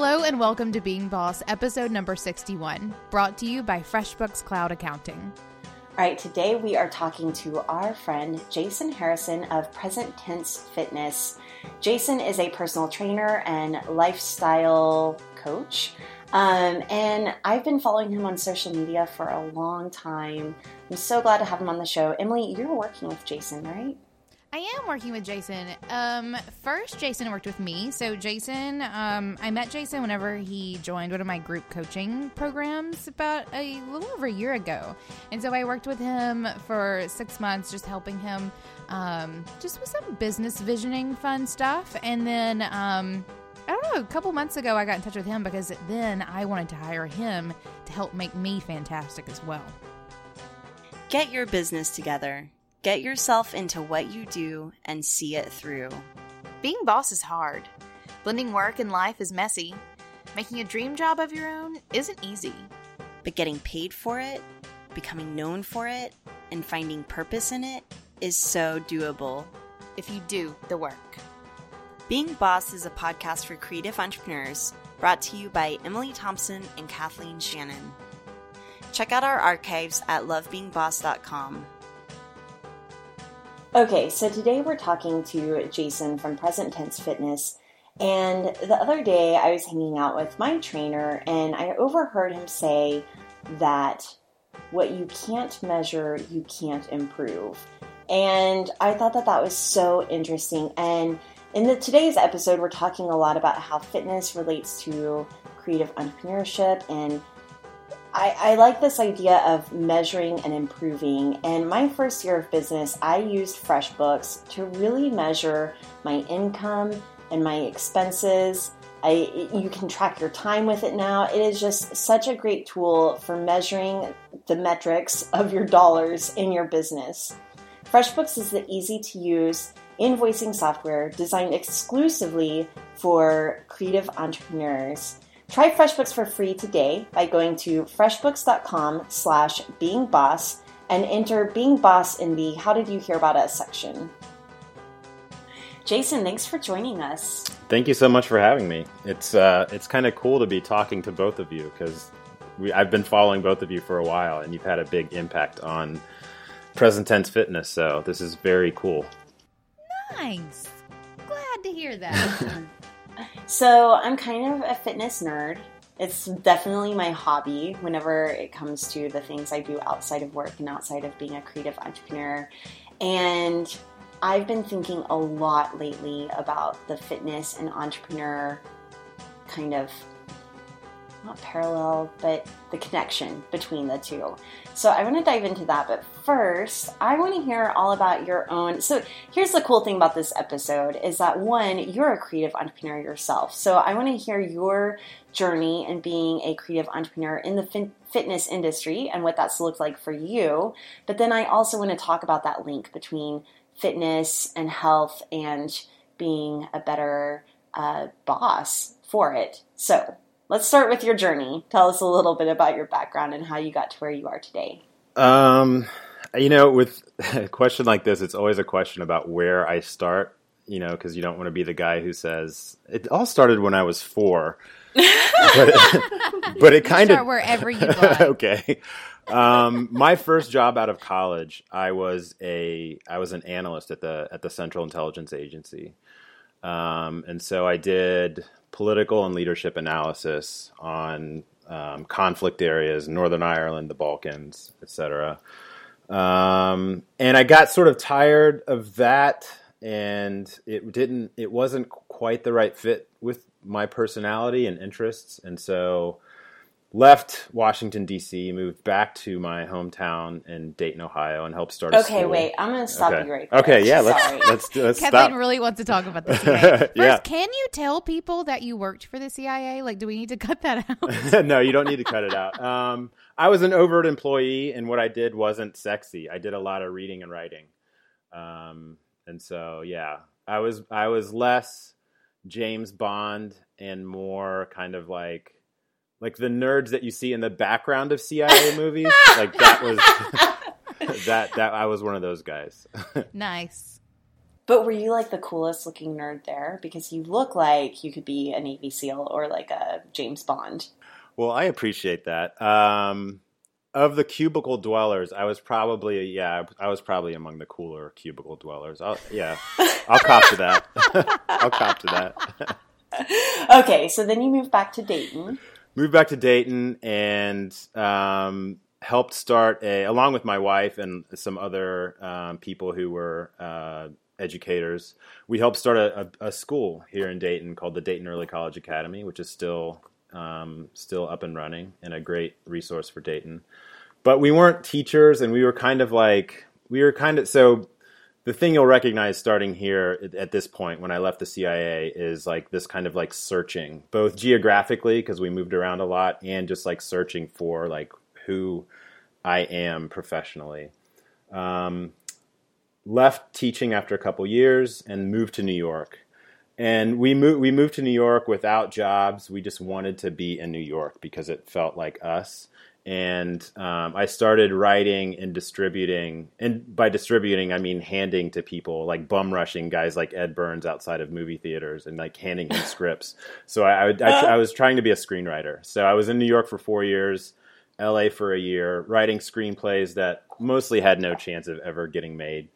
Hello and welcome to Being Boss, episode number 61, brought to you by FreshBooks Cloud Accounting. All right, today we are talking to our friend Jason Harrison of Present Tense Fitness. Jason is a personal trainer and lifestyle coach. Um, and I've been following him on social media for a long time. I'm so glad to have him on the show. Emily, you're working with Jason, right? I am working with Jason. Um, first, Jason worked with me. So, Jason, um, I met Jason whenever he joined one of my group coaching programs about a little over a year ago. And so, I worked with him for six months, just helping him um, just with some business visioning fun stuff. And then, um, I don't know, a couple months ago, I got in touch with him because then I wanted to hire him to help make me fantastic as well. Get your business together. Get yourself into what you do and see it through. Being boss is hard. Blending work and life is messy. Making a dream job of your own isn't easy. But getting paid for it, becoming known for it, and finding purpose in it is so doable. If you do the work. Being Boss is a podcast for creative entrepreneurs brought to you by Emily Thompson and Kathleen Shannon. Check out our archives at lovebeingboss.com. Okay, so today we're talking to Jason from Present Tense Fitness. And the other day I was hanging out with my trainer and I overheard him say that what you can't measure, you can't improve. And I thought that that was so interesting. And in the, today's episode, we're talking a lot about how fitness relates to creative entrepreneurship and I, I, like this idea of measuring and improving. And my first year of business, I used FreshBooks to really measure my income and my expenses. I, you can track your time with it now. It is just such a great tool for measuring the metrics of your dollars in your business. FreshBooks is the easy to use invoicing software designed exclusively for creative entrepreneurs. Try FreshBooks for free today by going to freshbooks.com slash beingboss and enter Being Boss in the How Did You Hear About Us section. Jason, thanks for joining us. Thank you so much for having me. It's uh, it's kind of cool to be talking to both of you because I've been following both of you for a while, and you've had a big impact on present tense fitness. So this is very cool. Nice. Glad to hear that. So I'm kind of a fitness nerd. It's definitely my hobby whenever it comes to the things I do outside of work and outside of being a creative entrepreneur. And I've been thinking a lot lately about the fitness and entrepreneur kind of not parallel, but the connection between the two. So I want to dive into that. But first, I want to hear all about your own. So here's the cool thing about this episode is that one, you're a creative entrepreneur yourself. So I want to hear your journey in being a creative entrepreneur in the fin- fitness industry and what that's looked like for you. But then I also want to talk about that link between fitness and health and being a better uh, boss for it. So let's start with your journey. Tell us a little bit about your background and how you got to where you are today. Um, you know, with a question like this, it's always a question about where I start. You know, because you don't want to be the guy who says it all started when I was four. but, it, but it kind of wherever you go. okay. Um, my first job out of college, I was a I was an analyst at the at the Central Intelligence Agency, um, and so I did political and leadership analysis on um, conflict areas, Northern Ireland, the Balkans, etc. Um, and I got sort of tired of that, and it didn't. It wasn't quite the right fit with my personality and interests, and so left Washington D.C., moved back to my hometown in Dayton, Ohio, and helped start. okay, school. wait, I'm going to stop okay. you right there. Okay, yeah, let's let's let's Kathleen stop. really wants to talk about the CIA. First, Yeah. can you tell people that you worked for the CIA? Like, do we need to cut that out? no, you don't need to cut it out. Um, I was an overt employee, and what I did wasn't sexy. I did a lot of reading and writing, um, and so yeah, I was I was less James Bond and more kind of like like the nerds that you see in the background of CIA movies. like that was that that I was one of those guys. nice. But were you like the coolest looking nerd there? Because you look like you could be a Navy SEAL or like a James Bond. Well, I appreciate that. Um, of the cubicle dwellers, I was probably yeah, I was probably among the cooler cubicle dwellers. I'll, yeah, I'll cop to that. I'll cop to that. okay, so then you moved back to Dayton. Moved back to Dayton and um, helped start a, along with my wife and some other um, people who were uh, educators. We helped start a, a, a, school here in Dayton called the Dayton Early College Academy, which is still um, still up and running and a great resource for Dayton. But we weren't teachers, and we were kind of like we were kind of so. The thing you'll recognize starting here at this point when I left the CIA is like this kind of like searching, both geographically because we moved around a lot, and just like searching for like who I am professionally. Um, left teaching after a couple years and moved to New York and we moved we moved to New York without jobs. We just wanted to be in New York because it felt like us. And um, I started writing and distributing, and by distributing I mean handing to people, like bum rushing guys like Ed Burns outside of movie theaters, and like handing him scripts. So I, I, I, I was trying to be a screenwriter. So I was in New York for four years, L.A. for a year, writing screenplays that mostly had no chance of ever getting made.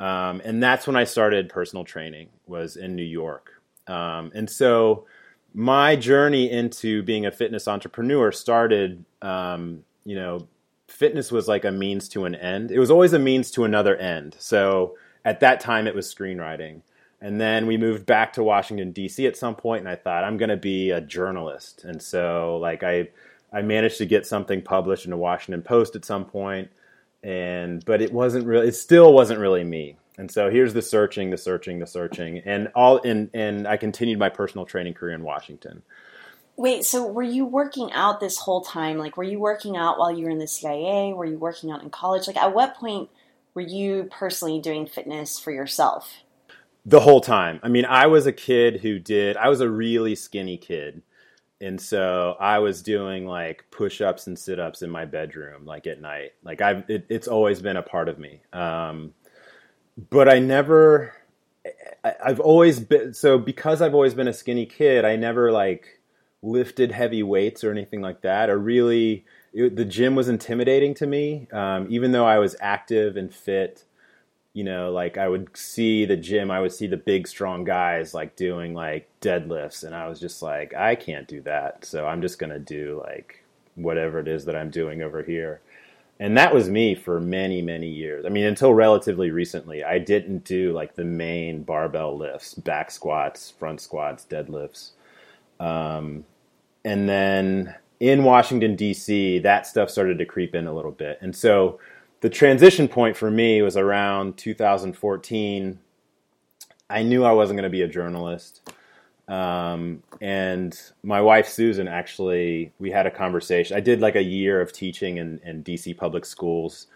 Um, and that's when I started personal training was in New York. Um, and so my journey into being a fitness entrepreneur started, um, you know, fitness was like a means to an end. It was always a means to another end. So at that time, it was screenwriting. And then we moved back to Washington D.C. at some point, and I thought I'm going to be a journalist. And so, like, I I managed to get something published in the Washington Post at some point and but it wasn't really it still wasn't really me and so here's the searching the searching the searching and all and and i continued my personal training career in washington. Wait so were you working out this whole time? Like were you working out while you were in the cia were you working out in college? Like at what point were you personally doing fitness for yourself? The whole time. I mean i was a kid who did i was a really skinny kid. And so I was doing like push ups and sit ups in my bedroom, like at night. Like I've, it, it's always been a part of me. Um, but I never, I, I've always been, so because I've always been a skinny kid, I never like lifted heavy weights or anything like that, or really, it, the gym was intimidating to me. Um, even though I was active and fit, you know, like I would see the gym, I would see the big, strong guys like doing like deadlifts, and I was just like, I can't do that. So I'm just going to do like whatever it is that I'm doing over here. And that was me for many, many years. I mean, until relatively recently, I didn't do like the main barbell lifts, back squats, front squats, deadlifts. Um, and then in Washington, D.C., that stuff started to creep in a little bit. And so, the transition point for me was around 2014. I knew I wasn't going to be a journalist. Um, and my wife Susan actually, we had a conversation. I did like a year of teaching in, in DC public schools,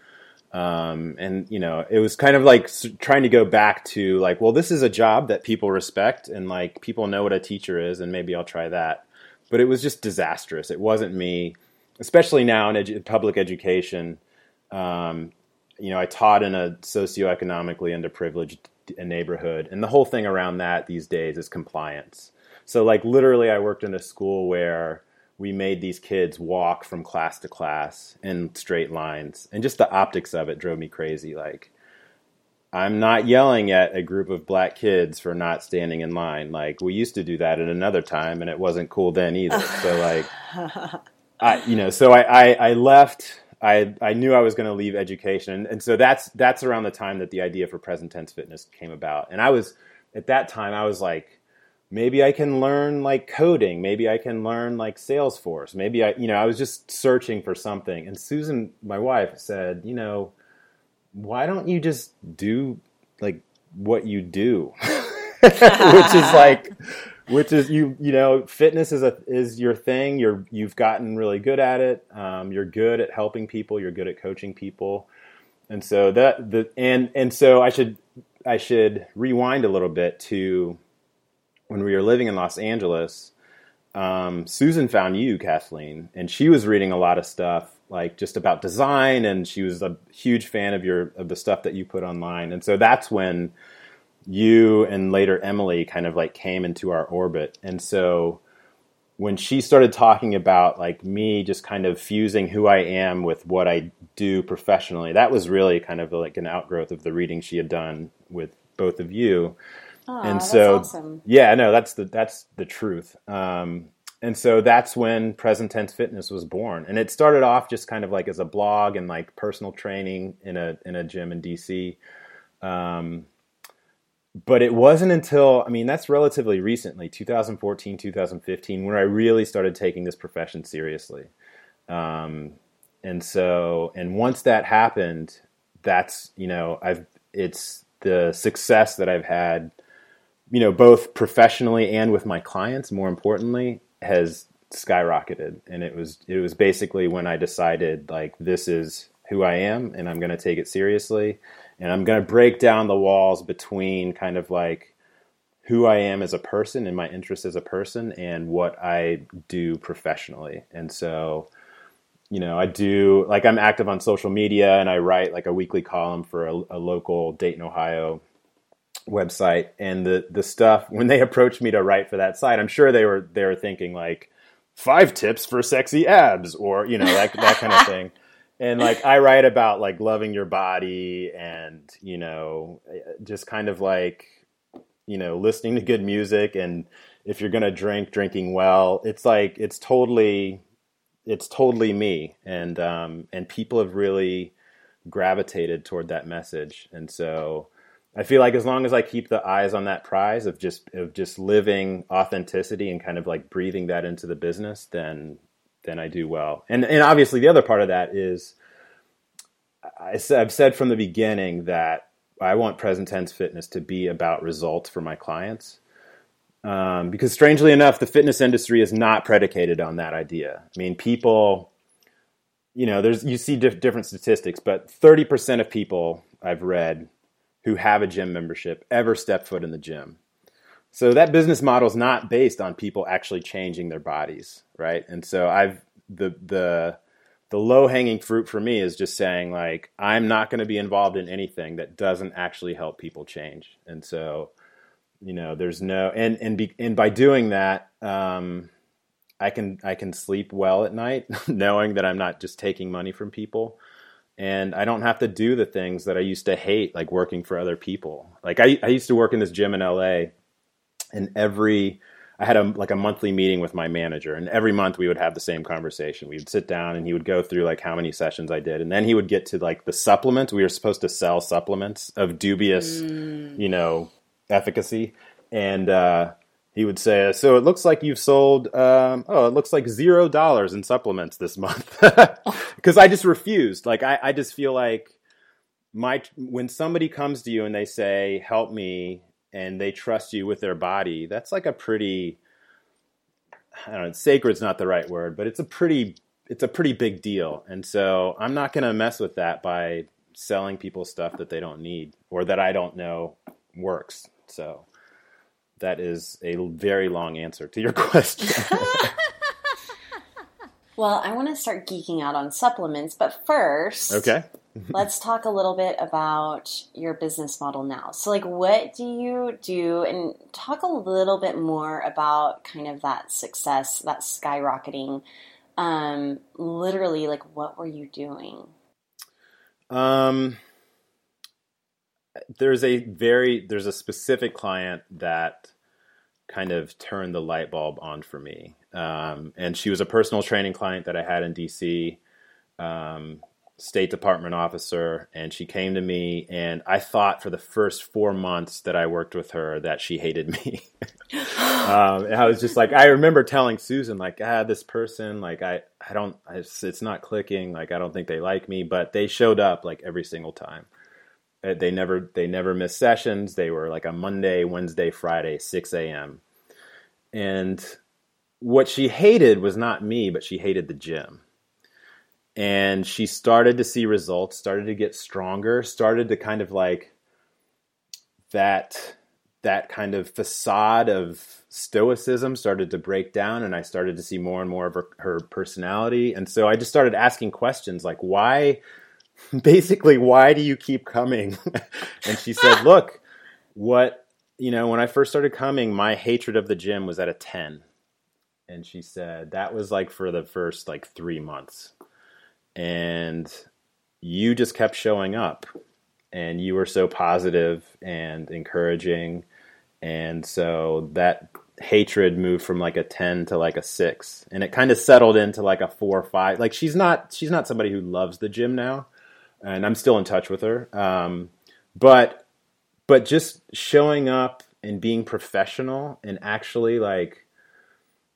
um, and you know, it was kind of like trying to go back to like, well, this is a job that people respect, and like people know what a teacher is, and maybe I'll try that. But it was just disastrous. It wasn't me, especially now in edu- public education. Um, you know, I taught in a socioeconomically underprivileged neighborhood, and the whole thing around that these days is compliance. So, like, literally, I worked in a school where we made these kids walk from class to class in straight lines, and just the optics of it drove me crazy. Like, I'm not yelling at a group of black kids for not standing in line. Like, we used to do that at another time, and it wasn't cool then either. so, like, I, you know, so I, I, I left I I knew I was going to leave education, and so that's that's around the time that the idea for present tense fitness came about. And I was at that time I was like, maybe I can learn like coding, maybe I can learn like Salesforce, maybe I you know I was just searching for something. And Susan, my wife, said, you know, why don't you just do like what you do, which is like which is you you know fitness is a is your thing. You're you've gotten really good at it. Um, you're good at helping people. You're good at coaching people. And so that the and and so i should i should rewind a little bit to when we were living in los angeles um, susan found you kathleen and she was reading a lot of stuff like just about design and she was a huge fan of your of the stuff that you put online. And so that's when you and later Emily kind of like came into our orbit. And so when she started talking about like me just kind of fusing who I am with what I do professionally, that was really kind of like an outgrowth of the reading she had done with both of you. Aw, and so awesome. yeah, no, that's the that's the truth. Um, and so that's when Present Tense Fitness was born, and it started off just kind of like as a blog and like personal training in a in a gym in DC. Um, but it wasn't until I mean that's relatively recently, 2014, 2015, when I really started taking this profession seriously. Um, and so, and once that happened, that's you know I've it's the success that I've had you know, both professionally and with my clients, more importantly, has skyrocketed. And it was it was basically when I decided like this is who I am and I'm going to take it seriously and I'm going to break down the walls between kind of like who I am as a person and my interests as a person and what I do professionally. And so you know, I do like I'm active on social media and I write like a weekly column for a, a local Dayton, Ohio website and the the stuff when they approached me to write for that site i'm sure they were they were thinking like five tips for sexy abs or you know that that kind of thing and like i write about like loving your body and you know just kind of like you know listening to good music. And if you're going to drink drinking well it's like it's totally it's totally me. And um and people have really gravitated toward that message. And so I feel like as long as I keep the eyes on that prize of just of just living authenticity and kind of like breathing that into the business, then then I do well. And and obviously the other part of that is I, I've said from the beginning that I want present tense fitness to be about results for my clients. Um, because strangely enough, the fitness industry is not predicated on that idea. I mean, people, you know, there's you see diff- different statistics, but 30% of people I've read who have a gym membership ever step foot in the gym. So that business model is not based on people actually changing their bodies, right? And so I've the the the low hanging fruit for me is just saying like I'm not going to be involved in anything that doesn't actually help people change. And so you know there's no and and be, and by doing that um, I can I can sleep well at night knowing that I'm not just taking money from people and I don't have to do the things that I used to hate, like working for other people. Like I, I used to work in this gym in LA, and every I had a like a monthly meeting with my manager, and every month we would have the same conversation. We would sit down, and he would go through like how many sessions I did, and then he would get to like the supplements. We were supposed to sell supplements of dubious, mm. you know, efficacy, and uh, he would say, "So it looks like you've sold. Um, oh, it looks like zero dollars in supplements this month." Because I just refused. Like I, I just feel like my when somebody comes to you and they say, "Help me," and they trust you with their body, that's like a pretty. I don't know. Sacred's not the right word, but it's a pretty it's a pretty big deal. And so I'm not going to mess with that by selling people stuff that they don't need or that I don't know works. So that is a very long answer to your question. well, I want to start geeking out on supplements, but first, okay. Let's talk a little bit about your business model now. So, like, what do you do? And talk a little bit more about kind of that success, that skyrocketing. Um, literally, like, what were you doing? Um, there's a very there's a specific client that kind of turned the light bulb on for me. Um, and she was a personal training client that I had in DC, um, State Department officer, and she came to me, and I thought for the first four months that I worked with her that she hated me. um, and I was just like, I remember telling Susan, like, ah, this person, like, I, I don't, it's, it's not clicking, like, I don't think they like me, but they showed up like every single time. Uh, they never they never missed sessions. They were like a Monday, Wednesday, Friday, six a.m. And what she hated was not me, but she hated the gym. And she started to see results, started to get stronger, started to kind of like that that kind of facade of stoicism started to break down and I started to see more and more of her, her personality. And so I just started asking questions like why basically, why do you keep coming? and she said, look, what you know when I first started coming, my hatred of the gym was at a ten, and she said that was like for the first like three months, and you just kept showing up, and you were so positive and encouraging, and so that hatred moved from like a 10 to like a 6 and it kind of settled into like a 4 or 5 like she's not she's not somebody who loves the gym now and I'm still in touch with her um, but but just showing up and being professional and actually like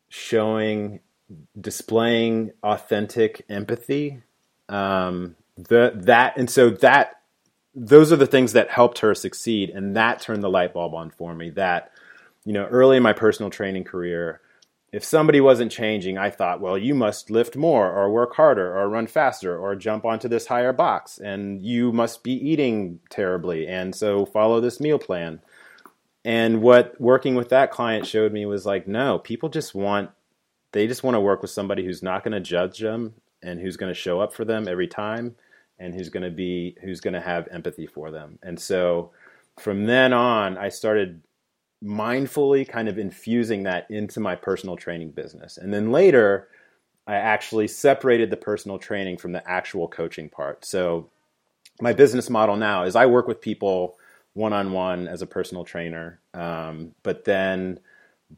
showing displaying authentic empathy um, the that and so that those are the things that helped her succeed and that turned the light bulb on for me that you know, early in my personal training career, if somebody wasn't changing, I thought, well, you must lift more or work harder or run faster or jump onto this higher box and you must be eating terribly. And so follow this meal plan. And what working with that client showed me was like, no, people just want, they just want to work with somebody who's not going to judge them and who's going to show up for them every time and who's going to be, who's going to have empathy for them. And so from then on, I started mindfully kind of infusing that into my personal training business. And then later, I actually separated the personal training from the actual coaching part. So my business model now is I work with people one on one as a personal trainer, um, but then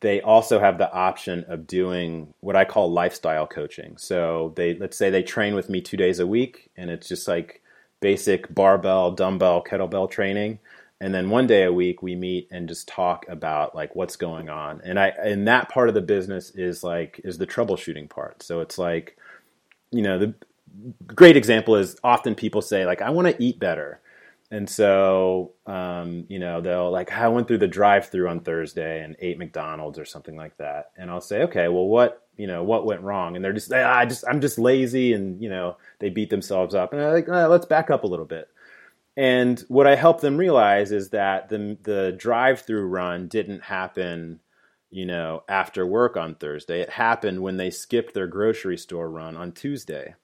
they also have the option of doing what I call lifestyle coaching. So they let's say they train with me two days a week, and it's just like basic barbell, dumbbell, kettlebell training. And then one day a week we meet and just talk about like what's going on. And i and that part of the business is like is the troubleshooting part. So it's like you know the great example is often people say like i want to eat better and so um, you know they'll like i went through the drive through on thursday and ate mcdonald's or something like that and i'll say okay well what you know what went wrong and they're just ah, i just i'm just lazy and you know they beat themselves up and i'm like oh, let's back up a little bit and what I help them realize is that the the drive-through run didn't happen, you know, after work on Thursday. It happened when they skipped their grocery store run on Tuesday.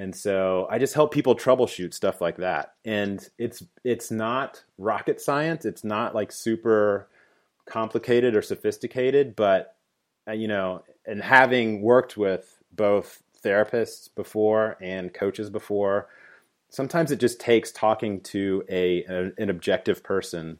And so I just help people troubleshoot stuff like that. And it's it's not rocket science. It's not like super complicated or sophisticated, but uh, you know, and having worked with both therapists before and coaches before, sometimes it just takes talking to a, a an objective person.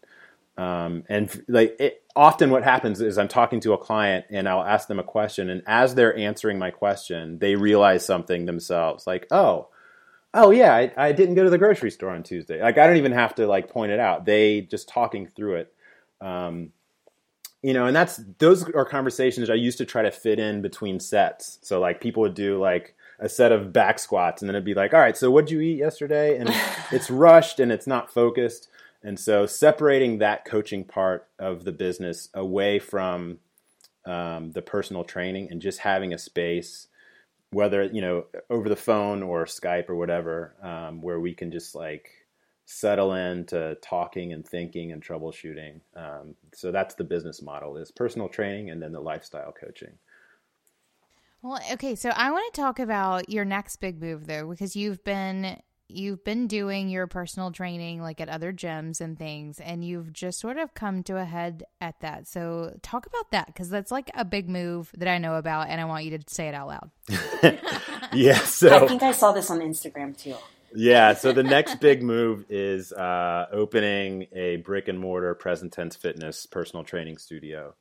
Um, and like it, often what happens is I'm talking to a client and I'll ask them a question and as they're answering my question, they realize something themselves like, oh, oh yeah, I, I didn't go to the grocery store on Tuesday. Like I don't even have to like point it out. They just talking through it. Um, you know, and that's those are conversations I used to try to fit in between sets. So like people would do like a set of back squats and then it'd be like all right so what'd you eat yesterday and it's rushed and it's not focused and so separating that coaching part of the business away from um, the personal training and just having a space whether you know over the phone or skype or whatever um, where we can just like settle into talking and thinking and troubleshooting um, so that's the business model is personal training and then the lifestyle coaching. Well, okay, so I want to talk about your next big move though because you've been you've been doing your personal training like at other gyms and things and you've just sort of come to a head at that. So talk about that cuz that's like a big move that I know about and I want you to say it out loud. yeah, so I think I saw this on Instagram too. Yeah, so the next big move is uh, opening a brick and mortar present tense fitness personal training studio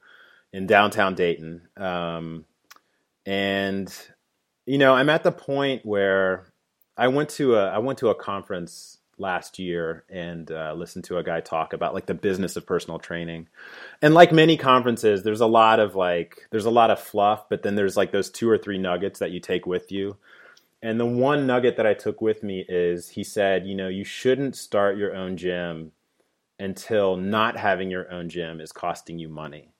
in downtown Dayton. Um, and you know, I'm at the point where I went to a I went to a conference last year and uh, listened to a guy talk about like the business of personal training. And like many conferences, there's a lot of like there's a lot of fluff, but then there's like those two or three nuggets that you take with you. And the one nugget that I took with me is he said, you know, you shouldn't start your own gym until not having your own gym is costing you money.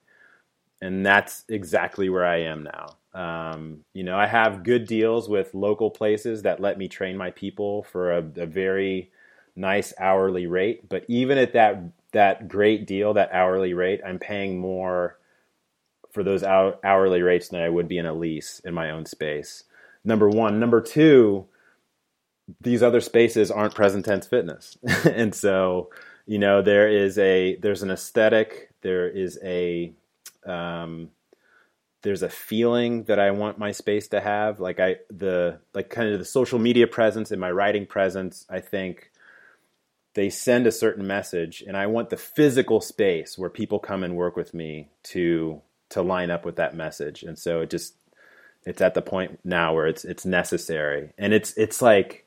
And that's exactly where I am now. Um, you know, I have good deals with local places that let me train my people for a, a very nice hourly rate. But even at that that great deal, that hourly rate, I'm paying more for those hourly rates than I would be in a lease in my own space. Number one. Number two, these other spaces aren't present tense fitness, and so you know, there is a there's an aesthetic, there is a um, there's a feeling that I want my space to have. Like I the like kind of the social media presence and my writing presence, I think they send a certain message and I want the physical space where people come and work with me to to line up with that message. And so it just it's at the point now where it's it's necessary. And it's it's like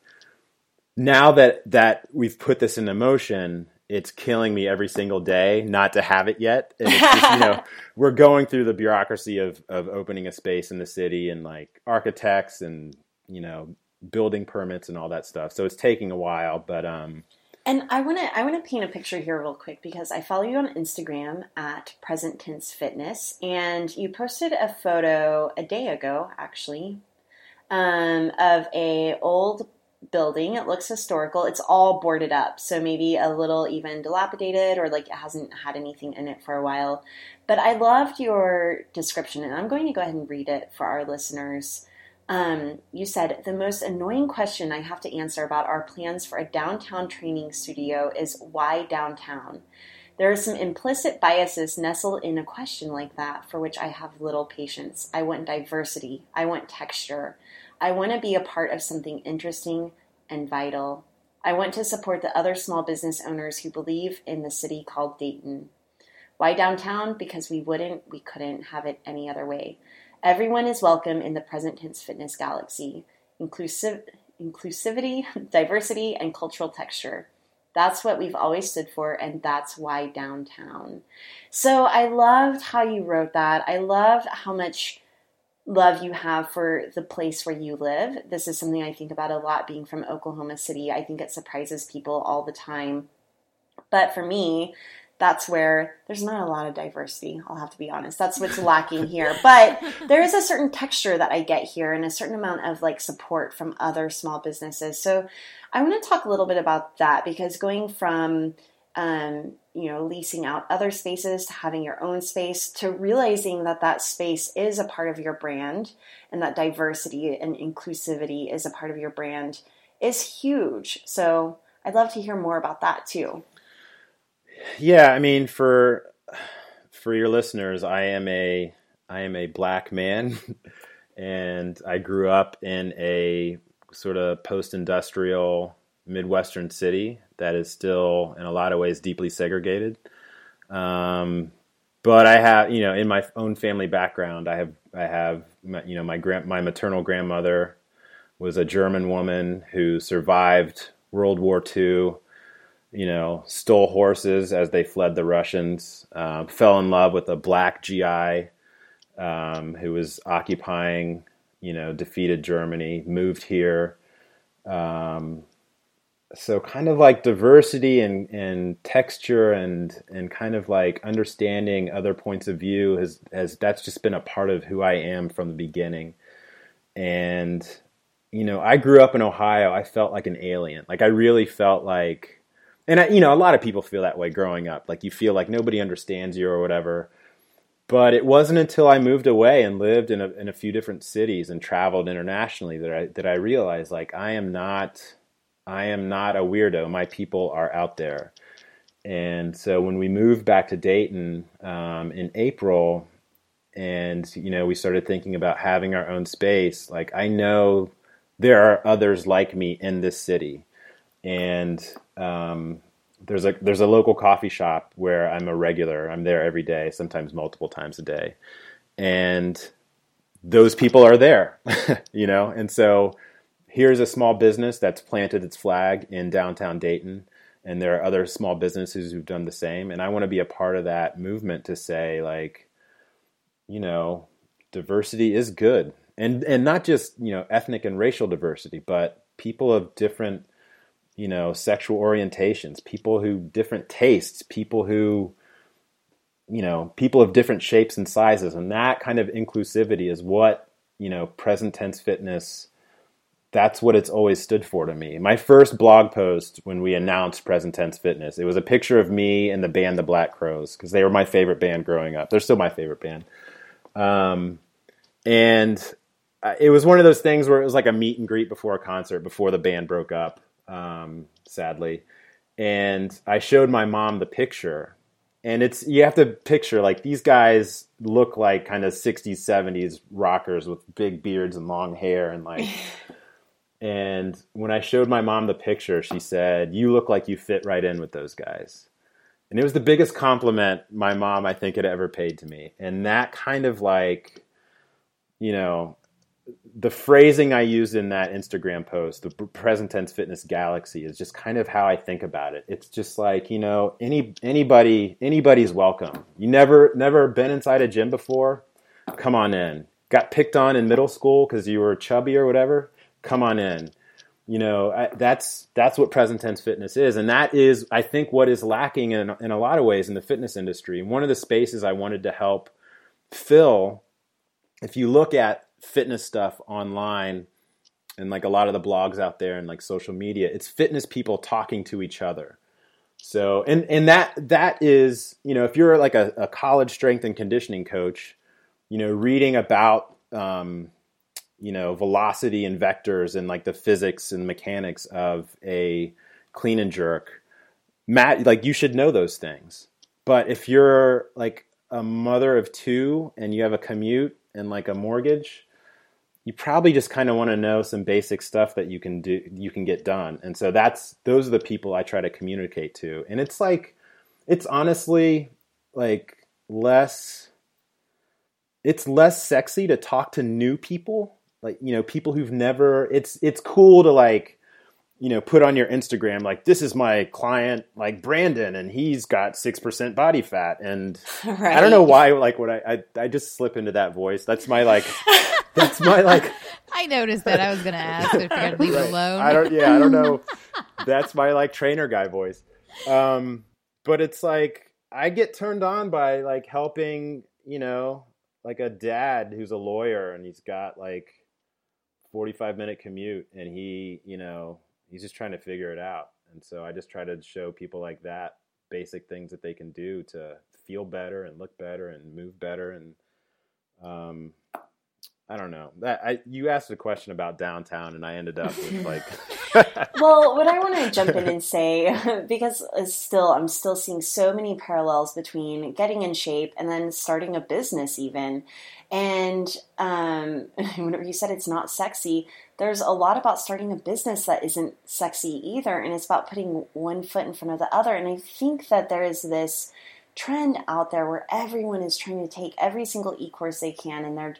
now that that we've put this into motion, it's killing me every single day not to have it yet. And it's just, you know, we're going through the bureaucracy of of opening a space in the city and like architects and you know building permits and all that stuff. So it's taking a while, but um. And I want to I want to paint a picture here real quick because I follow you on Instagram at Present Tense Fitness, and you posted a photo a day ago, actually, um, of a old building. It looks historical. It's all boarded up, so maybe a little even dilapidated or like it hasn't had anything in it for a while. But I loved your description, and I'm going to go ahead and read it for our listeners. Um, you said the most annoying question I have to answer about our plans for a downtown training studio is why downtown? There are some implicit biases nestled in a question like that for which I have little patience. I want diversity. I want texture. I want to be a part of something interesting and vital. I want to support the other small business owners who believe in the city called Dayton. Why downtown? Because we wouldn't, we couldn't have it any other way. Everyone is welcome in the present tense fitness galaxy. Inclusive, inclusivity, diversity, and cultural texture. That's what we've always stood for, and that's why downtown. So I loved how you wrote that. I love how much love you have for the place where you live. This is something I think about a lot being from Oklahoma City. I think it surprises people all the time. But for me, that's where there's not a lot of diversity. I'll have to be honest. That's what's lacking here. But there is a certain texture that I get here and a certain amount of like support from other small businesses. So I want to talk a little bit about that because going from um, you know, leasing out other spaces to having your own space to realizing that that space is a part of your brand and that diversity and inclusivity is a part of your brand is huge. So I'd love to hear more about that too. Yeah, I mean for for your listeners, I am a I am a black man and I grew up in a sort of post-industrial midwestern city that is still in a lot of ways deeply segregated. Um, but I have, you know, in my own family background, I have, I have, you know, my grand, my maternal grandmother was a German woman who survived World War II. You know, stole horses as they fled the Russians. Uh, fell in love with a black GI um, who was occupying, you know, defeated Germany. Moved here. Um, so kind of like diversity and, and texture and and kind of like understanding other points of view has has that's just been a part of who I am from the beginning. And you know, I grew up in Ohio. I felt like an alien. Like I really felt like and I, you know, a lot of people feel that way growing up. Like you feel like nobody understands you or whatever. But it wasn't until I moved away and lived in a in a few different cities and traveled internationally that I that I realized like I am not I am not a weirdo. My people are out there. And so when we moved back to Dayton um, in April, and you know we started thinking about having our own space, like I know there are others like me in this city, and um, there's a there's a local coffee shop where I'm a regular. I'm there every day, sometimes multiple times a day, and those people are there, you know, and so here's a small business that's planted its flag in downtown Dayton, and there are other small businesses who've done the same. And I want to be a part of that movement to say, like, you know, diversity is good, and and not just you know ethnic and racial diversity, but people of different you know sexual orientations, people who different tastes, people who you know people of different shapes and sizes, and that kind of inclusivity is what you know present tense fitness that's what it's always stood for to me. My first blog post when we announced Present Tense Fitness, it was a picture of me and the band The Black Crowes because they were my favorite band growing up. They're still my favorite band. Um, and it was one of those things where it was like a meet and greet before a concert before the band broke up, um, sadly. and I showed my mom the picture. And it's you have to picture like these guys look like kind of 60s 70s rockers with big beards and long hair and like and when I showed my mom the picture, she said, "You look like you fit right in with those guys." And it was the biggest compliment my mom I think had ever paid to me. And that kind of like you know, the phrasing I used in that Instagram post, the present tense fitness galaxy, is just kind of how I think about it. It's just like you know, any anybody anybody's welcome. You never never been inside a gym before? Come on in. Got picked on in middle school because you were chubby or whatever? Come on in. You know, I, that's that's what present tense fitness is, and that is, I think, what is lacking in in a lot of ways in the fitness industry. One of the spaces I wanted to help fill, if you look at fitness stuff online and like a lot of the blogs out there and like social media it's fitness people talking to each other so and and that that is you know if you're like a, a college strength and conditioning coach you know reading about um, you know velocity and vectors and like the physics and mechanics of a clean and jerk matt like you should know those things. But if you're like a mother of two and you have a commute and like a mortgage you probably just kind of want to know some basic stuff that you can do you can get done. And so that's those are the people i try to communicate to. And it's like it's honestly like less it's less sexy to talk to new people like you know people who've never it's it's cool to like you know put on your instagram like this is my client like brandon and he's got 6% body fat and right. i don't know why like what I, I i just slip into that voice that's my like that's my like. I noticed that. I was going to ask if you could leave right. alone. I don't. Yeah, I don't know. that's my like trainer guy voice. Um, but it's like I get turned on by like helping. You know, like a dad who's a lawyer and he's got like 45 minute commute and he, you know, he's just trying to figure it out. And so I just try to show people like that basic things that they can do to feel better and look better and move better and um, I don't know. That I you asked a question about downtown, and I ended up with like. well, what I want to jump in and say, because still I'm still seeing so many parallels between getting in shape and then starting a business, even. And um, whenever you said it's not sexy, there's a lot about starting a business that isn't sexy either, and it's about putting one foot in front of the other. And I think that there is this trend out there where everyone is trying to take every single e course they can, and they're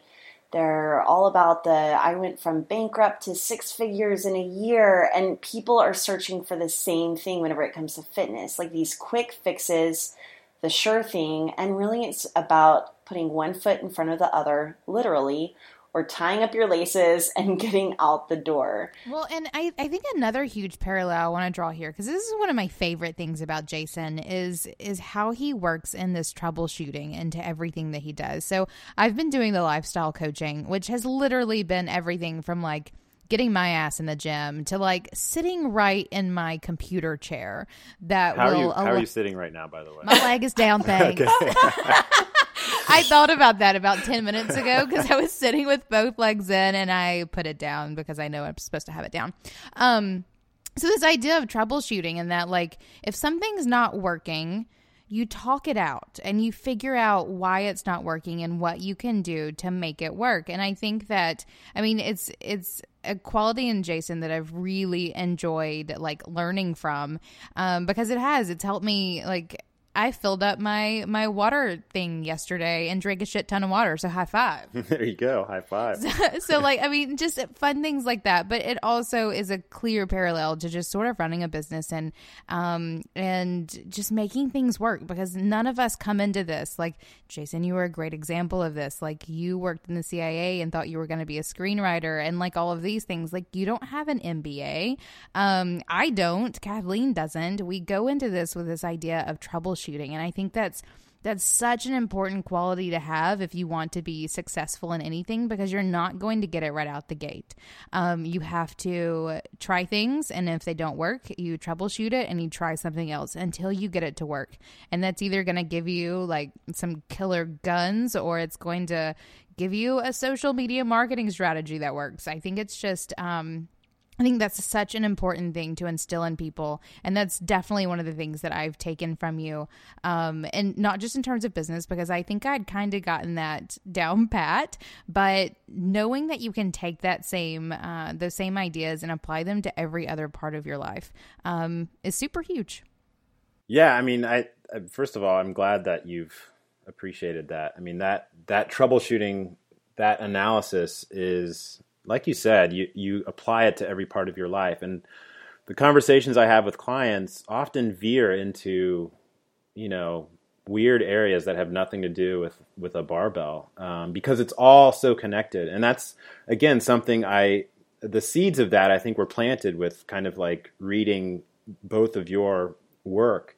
they're all about the I went from bankrupt to six figures in a year, and people are searching for the same thing whenever it comes to fitness like these quick fixes, the sure thing. And really, it's about putting one foot in front of the other, literally, or tying up your laces and getting out the door. Well, and I, I think another huge parallel I want to draw here because this is one of my favorite things about Jason is is how he works in this troubleshooting into everything that he does. So I've been doing the lifestyle coaching, which has literally been everything from like getting my ass in the gym to like sitting right in my computer chair that how will are you, how are you sitting right now by the way? My leg is down thanks. I thought about that about 10 minutes ago because I was sitting with both legs in and I put it down because I know I'm supposed to have it down. Um, so, this idea of troubleshooting and that, like, if something's not working, you talk it out and you figure out why it's not working and what you can do to make it work. And I think that, I mean, it's, it's, a quality in Jason that I've really enjoyed like learning from um, because it has it's helped me like I filled up my my water thing yesterday and drank a shit ton of water. So high five. there you go, high five. So, so, like, I mean, just fun things like that. But it also is a clear parallel to just sort of running a business and um and just making things work because none of us come into this like Jason. You were a great example of this. Like you worked in the CIA and thought you were going to be a screenwriter and like all of these things. Like you don't have an MBA. Um, I don't. Kathleen doesn't. We go into this with this idea of troubleshooting troubleshooting. And I think that's that's such an important quality to have if you want to be successful in anything because you're not going to get it right out the gate. Um, you have to try things, and if they don't work, you troubleshoot it and you try something else until you get it to work. And that's either going to give you like some killer guns or it's going to give you a social media marketing strategy that works. I think it's just um, I think that's such an important thing to instill in people. And that's definitely one of the things that I've taken from you. Um, and not just in terms of business, because I think I'd kind of gotten that down pat, but knowing that you can take that same, uh, those same ideas and apply them to every other part of your life um, is super huge. Yeah. I mean, I, first of all, I'm glad that you've appreciated that. I mean, that, that troubleshooting, that analysis is like you said, you, you apply it to every part of your life. And the conversations I have with clients often veer into, you know, weird areas that have nothing to do with, with a barbell um, because it's all so connected. And that's, again, something I, the seeds of that I think were planted with kind of like reading both of your work.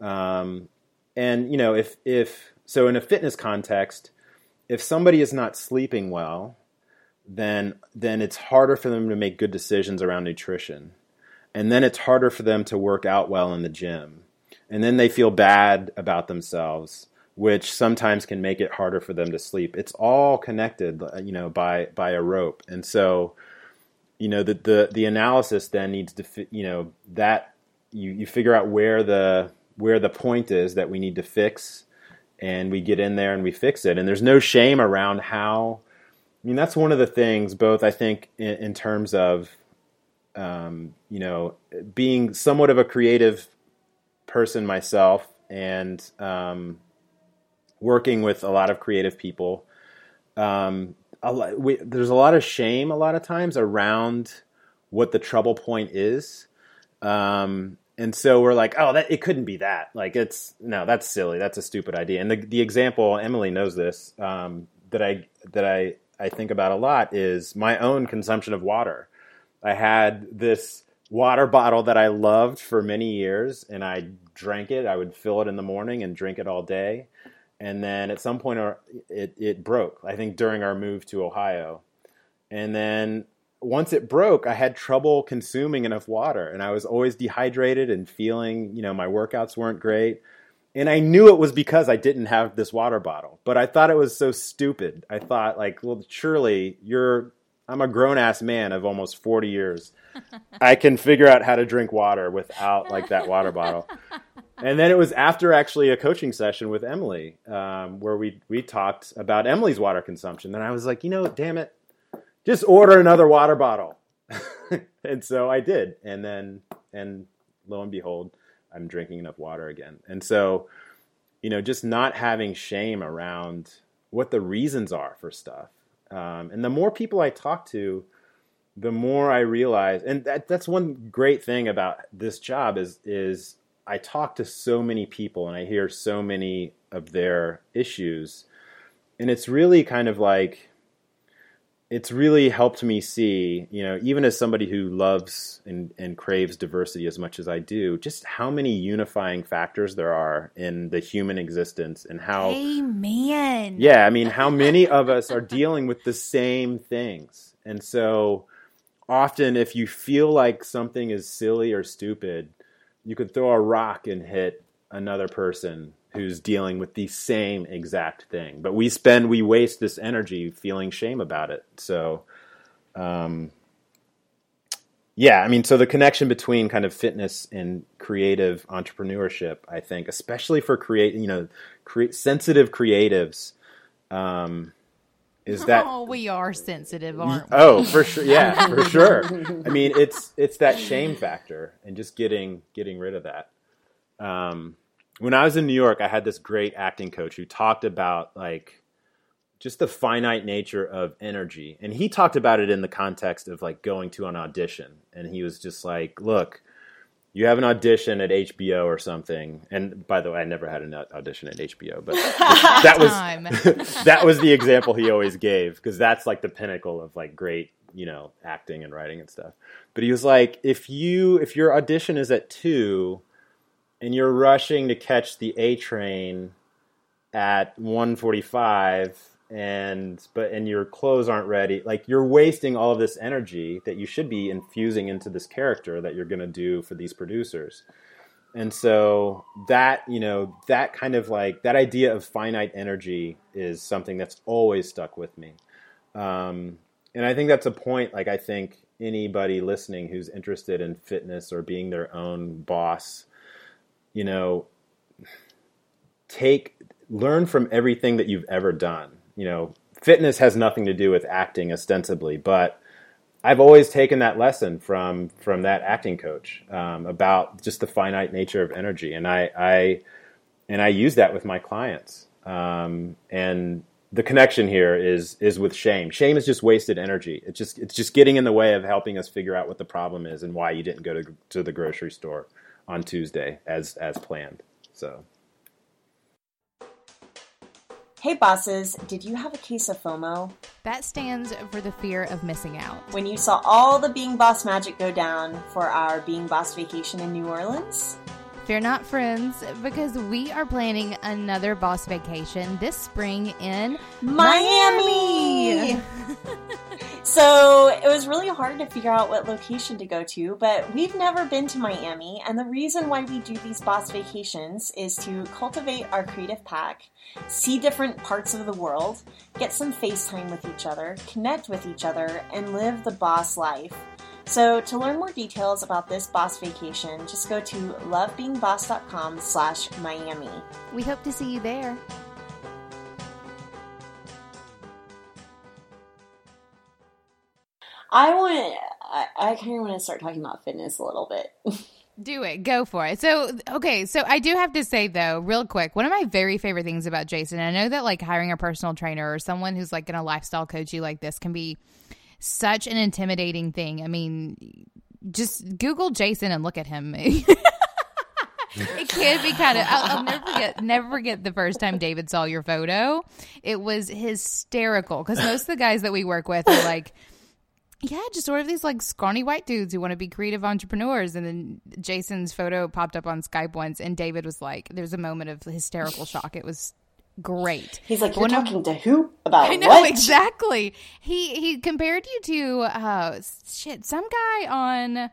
Um, and, you know, if, if, so in a fitness context, if somebody is not sleeping well, then then it's harder for them to make good decisions around nutrition. And then it's harder for them to work out well in the gym. And then they feel bad about themselves, which sometimes can make it harder for them to sleep. It's all connected, uh, you know, by by a rope. And so, you know, the the, the analysis then needs to, you know, that you, you figure out where the where the point is that we need to fix and we get in there and we fix it. And there's no shame around how I mean, that's one of the things, both I think in, in terms of, um, you know, being somewhat of a creative person myself and um, working with a lot of creative people. Um, a lot, we, there's a lot of shame a lot of times around what the trouble point is. Um, and so we're like, oh, that it couldn't be that. Like it's no, that's silly. That's a stupid idea. And the the example, Emily knows this, um, that I that I I think about a lot is my own consumption of water. I had this water bottle that I loved for many years, and I drank it. I would fill it in the morning and drink it all day. And then at some point, it, it broke, I think during our move to Ohio. And then once it broke, I had trouble consuming enough water, and I was always dehydrated and feeling, you know, my workouts weren't great and I knew it was because I didn't have this water bottle. But I thought it was so stupid. I thought like, well, surely you're I'm a grown ass man of almost 40 years. I can figure out how to drink water without like that water bottle. And then it was after actually a coaching session with Emily, um, where we we talked about Emily's water consumption. And I was like, you know, damn it, just order another water bottle. and so I did. And then and lo and behold, I'm drinking enough water again. And so, you know, just not having shame around what the reasons are for stuff. Um, and the more people I talk to, the more I realize, and that, that's one great thing about this job is is I talk to so many people and I hear so many of their issues, and it's really kind of like it's really helped me see, you know, even as somebody who loves and, and craves diversity as much as I do, just how many unifying factors there are in the human existence and how. Amen. Yeah, I mean, how many of us are dealing with the same things. And so often, if you feel like something is silly or stupid, you could throw a rock and hit another person who's dealing with the same exact thing. But we spend, we waste this energy feeling shame about it. So, um, yeah, I mean, so the connection between kind of fitness and creative entrepreneurship, I think, especially for create, you know, cre- sensitive creatives, um, is that oh we are sensitive aren't we oh for sure yeah for sure i mean it's it's that shame factor and just getting getting rid of that um when I was in New York, I had this great acting coach who talked about like just the finite nature of energy. And he talked about it in the context of like going to an audition. And he was just like, look, you have an audition at HBO or something. And by the way, I never had an audition at HBO, but that was that was the example he always gave because that's like the pinnacle of like great, you know, acting and writing and stuff. But he was like, if you if your audition is at 2 and you're rushing to catch the A train at 145 and but and your clothes aren't ready. Like you're wasting all of this energy that you should be infusing into this character that you're going to do for these producers. And so that you know that kind of like that idea of finite energy is something that's always stuck with me. Um, and i think that's a point like i think anybody listening who's interested in fitness or being their own boss, you know, take learn from everything that you've ever done. You know, fitness has nothing to do with acting ostensibly, but I've always taken that lesson from from that acting coach um, about just the finite nature of energy, and I, I and I use that with my clients. Um, and the connection here is is with shame. Shame is just wasted energy. It's just it's just getting in the way of helping us figure out what the problem is and why you didn't go to to the grocery store on Tuesday as as planned. So. Hey bosses, did you have a case of FOMO? That stands for the fear of missing out. When you saw all the Being Boss magic go down for our Being Boss vacation in New Orleans? Fear not, friends, because we are planning another boss vacation this spring in Miami! so it was really hard to figure out what location to go to, but we've never been to Miami, and the reason why we do these boss vacations is to cultivate our creative pack, see different parts of the world, get some FaceTime with each other, connect with each other, and live the boss life. So to learn more details about this boss vacation, just go to lovebeingboss.com slash Miami. We hope to see you there. I want I, I kind of want to start talking about fitness a little bit. Do it. Go for it. So, okay. So, I do have to say, though, real quick, one of my very favorite things about Jason, I know that like hiring a personal trainer or someone who's like going to lifestyle coach you like this can be such an intimidating thing. I mean, just Google Jason and look at him. it can be kind of. I'll, I'll, never forget. Never forget the first time David saw your photo. It was hysterical because most of the guys that we work with are like. Yeah, just sort of these like scrawny white dudes who want to be creative entrepreneurs. And then Jason's photo popped up on Skype once, and David was like, "There was a moment of hysterical shock. It was great. He's like, you're talking of, to who about I know what? exactly. He he compared you to uh shit some guy on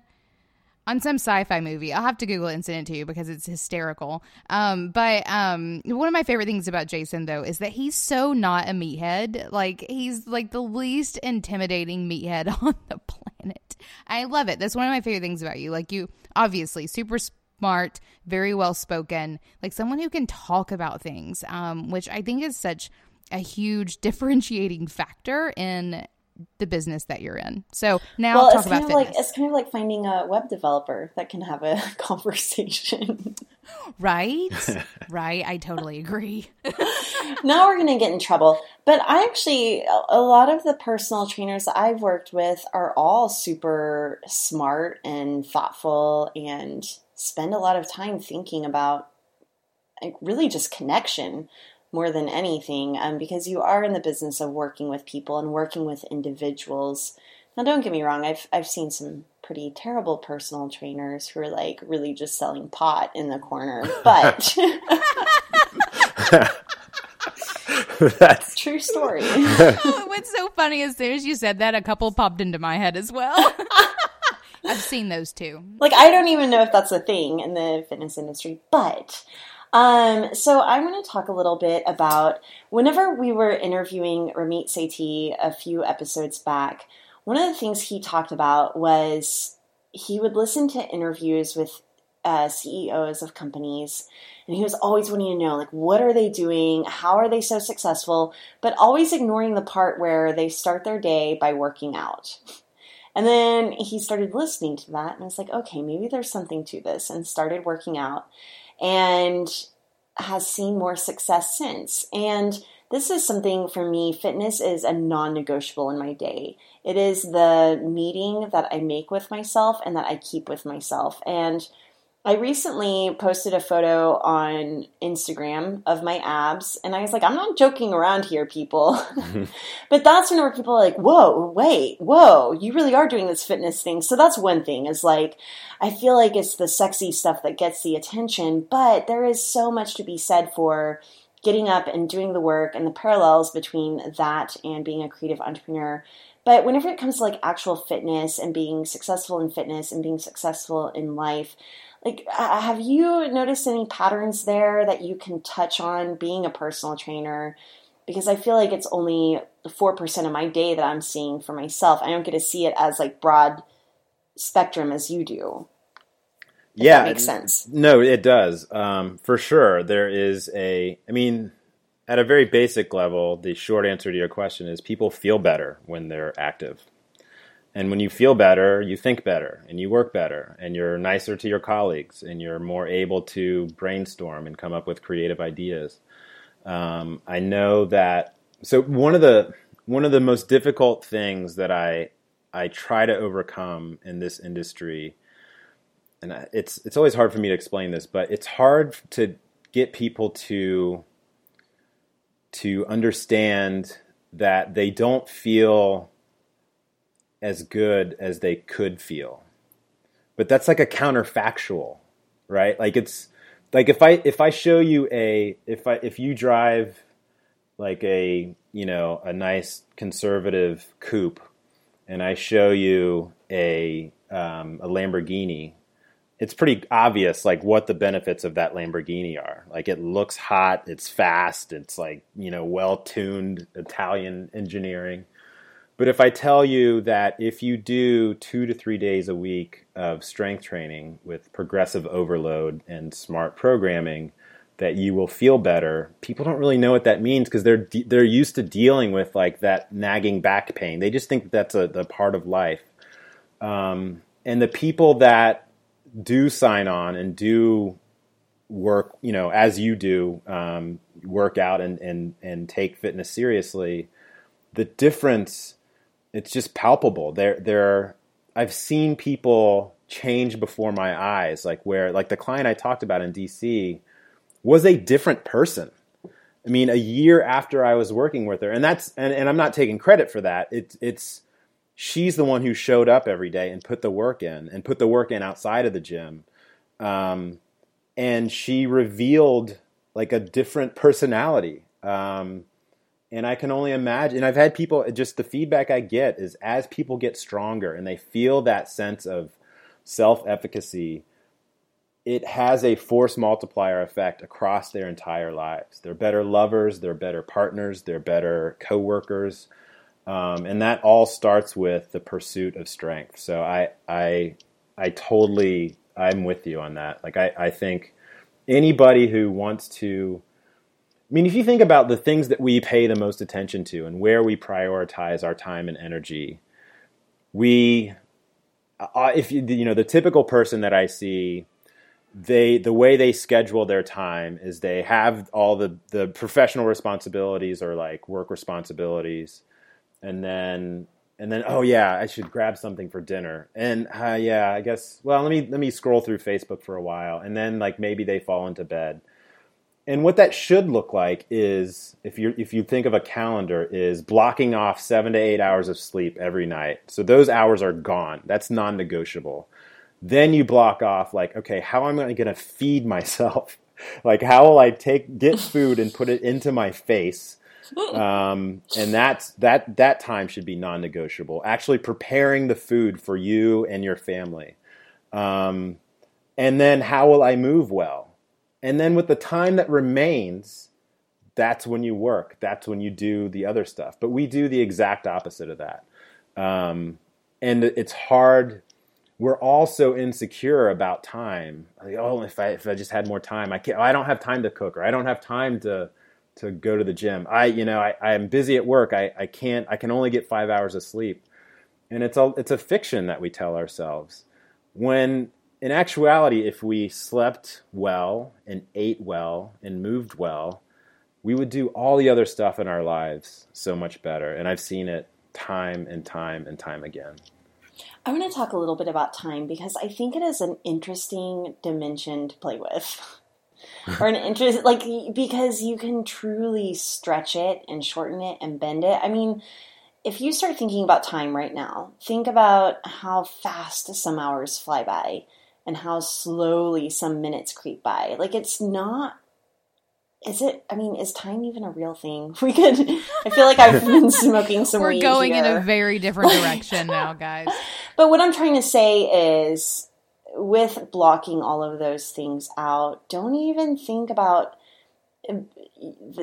on some sci-fi movie. I'll have to Google and to you because it's hysterical. Um, but um, one of my favorite things about Jason though is that he's so not a meathead. Like he's like the least intimidating meathead on the planet. I love it. That's one of my favorite things about you. Like you, obviously, super smart, very well spoken, like someone who can talk about things, um, which I think is such a huge differentiating factor in the business that you're in. So now well, talk it's about kind of fitness. like it's kind of like finding a web developer that can have a conversation. right? right. I totally agree. now we're going to get in trouble. But I actually, a lot of the personal trainers I've worked with are all super smart and thoughtful and spend a lot of time thinking about like, really just connection more than anything um, because you are in the business of working with people and working with individuals. Now, don't get me wrong, I've, I've seen some pretty terrible personal trainers who are like really just selling pot in the corner, but. That's true story. What's so funny as soon as you said that, a couple popped into my head as well. I've seen those too. Like I don't even know if that's a thing in the fitness industry, but um, so I want to talk a little bit about whenever we were interviewing Ramit Sethi a few episodes back. One of the things he talked about was he would listen to interviews with uh, CEOs of companies, and he was always wanting to know, like, what are they doing? How are they so successful? But always ignoring the part where they start their day by working out. And then he started listening to that and was like, okay, maybe there's something to this, and started working out and has seen more success since. And this is something for me, fitness is a non negotiable in my day. It is the meeting that I make with myself and that I keep with myself. And I recently posted a photo on Instagram of my abs, and I was like, I'm not joking around here, people. but that's whenever people are like, whoa, wait, whoa, you really are doing this fitness thing. So that's one thing is like, I feel like it's the sexy stuff that gets the attention, but there is so much to be said for getting up and doing the work and the parallels between that and being a creative entrepreneur. But whenever it comes to like actual fitness and being successful in fitness and being successful in life, like have you noticed any patterns there that you can touch on being a personal trainer because I feel like it's only 4% of my day that I'm seeing for myself. I don't get to see it as like broad spectrum as you do. yeah, that makes sense. No, it does. Um, for sure, there is a. I mean, at a very basic level, the short answer to your question is people feel better when they're active. And when you feel better, you think better and you work better and you're nicer to your colleagues and you're more able to brainstorm and come up with creative ideas. Um, I know that. So one of the one of the most difficult things that I I try to overcome in this industry, and it's it's always hard for me to explain this, but it's hard to get people to to understand that they don't feel as good as they could feel. But that's like a counterfactual, right? Like it's like if I if I show you a if I if you drive like a you know a nice conservative coupe and I show you a um, a Lamborghini, it's pretty obvious like what the benefits of that Lamborghini are. Like it looks hot, it's fast, it's like you know well tuned Italian engineering. But if I tell you that if you do two to three days a week of strength training with progressive overload and smart programming, that you will feel better. People don't really know what that means because they're de- they're used to dealing with like that nagging back pain. They just think that's a, a part of life. Um, and the people that do sign on and do work, you know, as you do, um, work out and, and and take fitness seriously, the difference it's just palpable. There there I've seen people change before my eyes, like where like the client I talked about in DC was a different person. I mean, a year after I was working with her, and that's and, and I'm not taking credit for that. It's it's she's the one who showed up every day and put the work in and put the work in outside of the gym. Um, and she revealed like a different personality. Um, and I can only imagine. And I've had people just the feedback I get is as people get stronger and they feel that sense of self efficacy, it has a force multiplier effect across their entire lives. They're better lovers, they're better partners, they're better coworkers, um, and that all starts with the pursuit of strength. So I I I totally I'm with you on that. Like I, I think anybody who wants to I mean, if you think about the things that we pay the most attention to and where we prioritize our time and energy, we, uh, if you, you know, the typical person that I see, they the way they schedule their time is they have all the the professional responsibilities or like work responsibilities, and then and then oh yeah, I should grab something for dinner, and uh, yeah, I guess well let me let me scroll through Facebook for a while, and then like maybe they fall into bed and what that should look like is if you if you think of a calendar is blocking off 7 to 8 hours of sleep every night. So those hours are gone. That's non-negotiable. Then you block off like okay, how am I going to feed myself? like how will I take get food and put it into my face? Um, and that's that that time should be non-negotiable. Actually preparing the food for you and your family. Um, and then how will I move well? And then with the time that remains, that's when you work. That's when you do the other stuff. But we do the exact opposite of that. Um, and it's hard. We're all so insecure about time. Like, oh, if I if I just had more time, I can't. I don't have time to cook, or I don't have time to to go to the gym. I you know I, I am busy at work. I, I can't. I can only get five hours of sleep. And it's a it's a fiction that we tell ourselves. When in actuality, if we slept well and ate well and moved well, we would do all the other stuff in our lives so much better. And I've seen it time and time and time again. I want to talk a little bit about time because I think it is an interesting dimension to play with. or an interest like because you can truly stretch it and shorten it and bend it. I mean, if you start thinking about time right now, think about how fast some hours fly by and how slowly some minutes creep by. Like it's not is it I mean, is time even a real thing? We could I feel like I've been smoking some We're going in a very different direction now, guys. But what I'm trying to say is with blocking all of those things out, don't even think about um,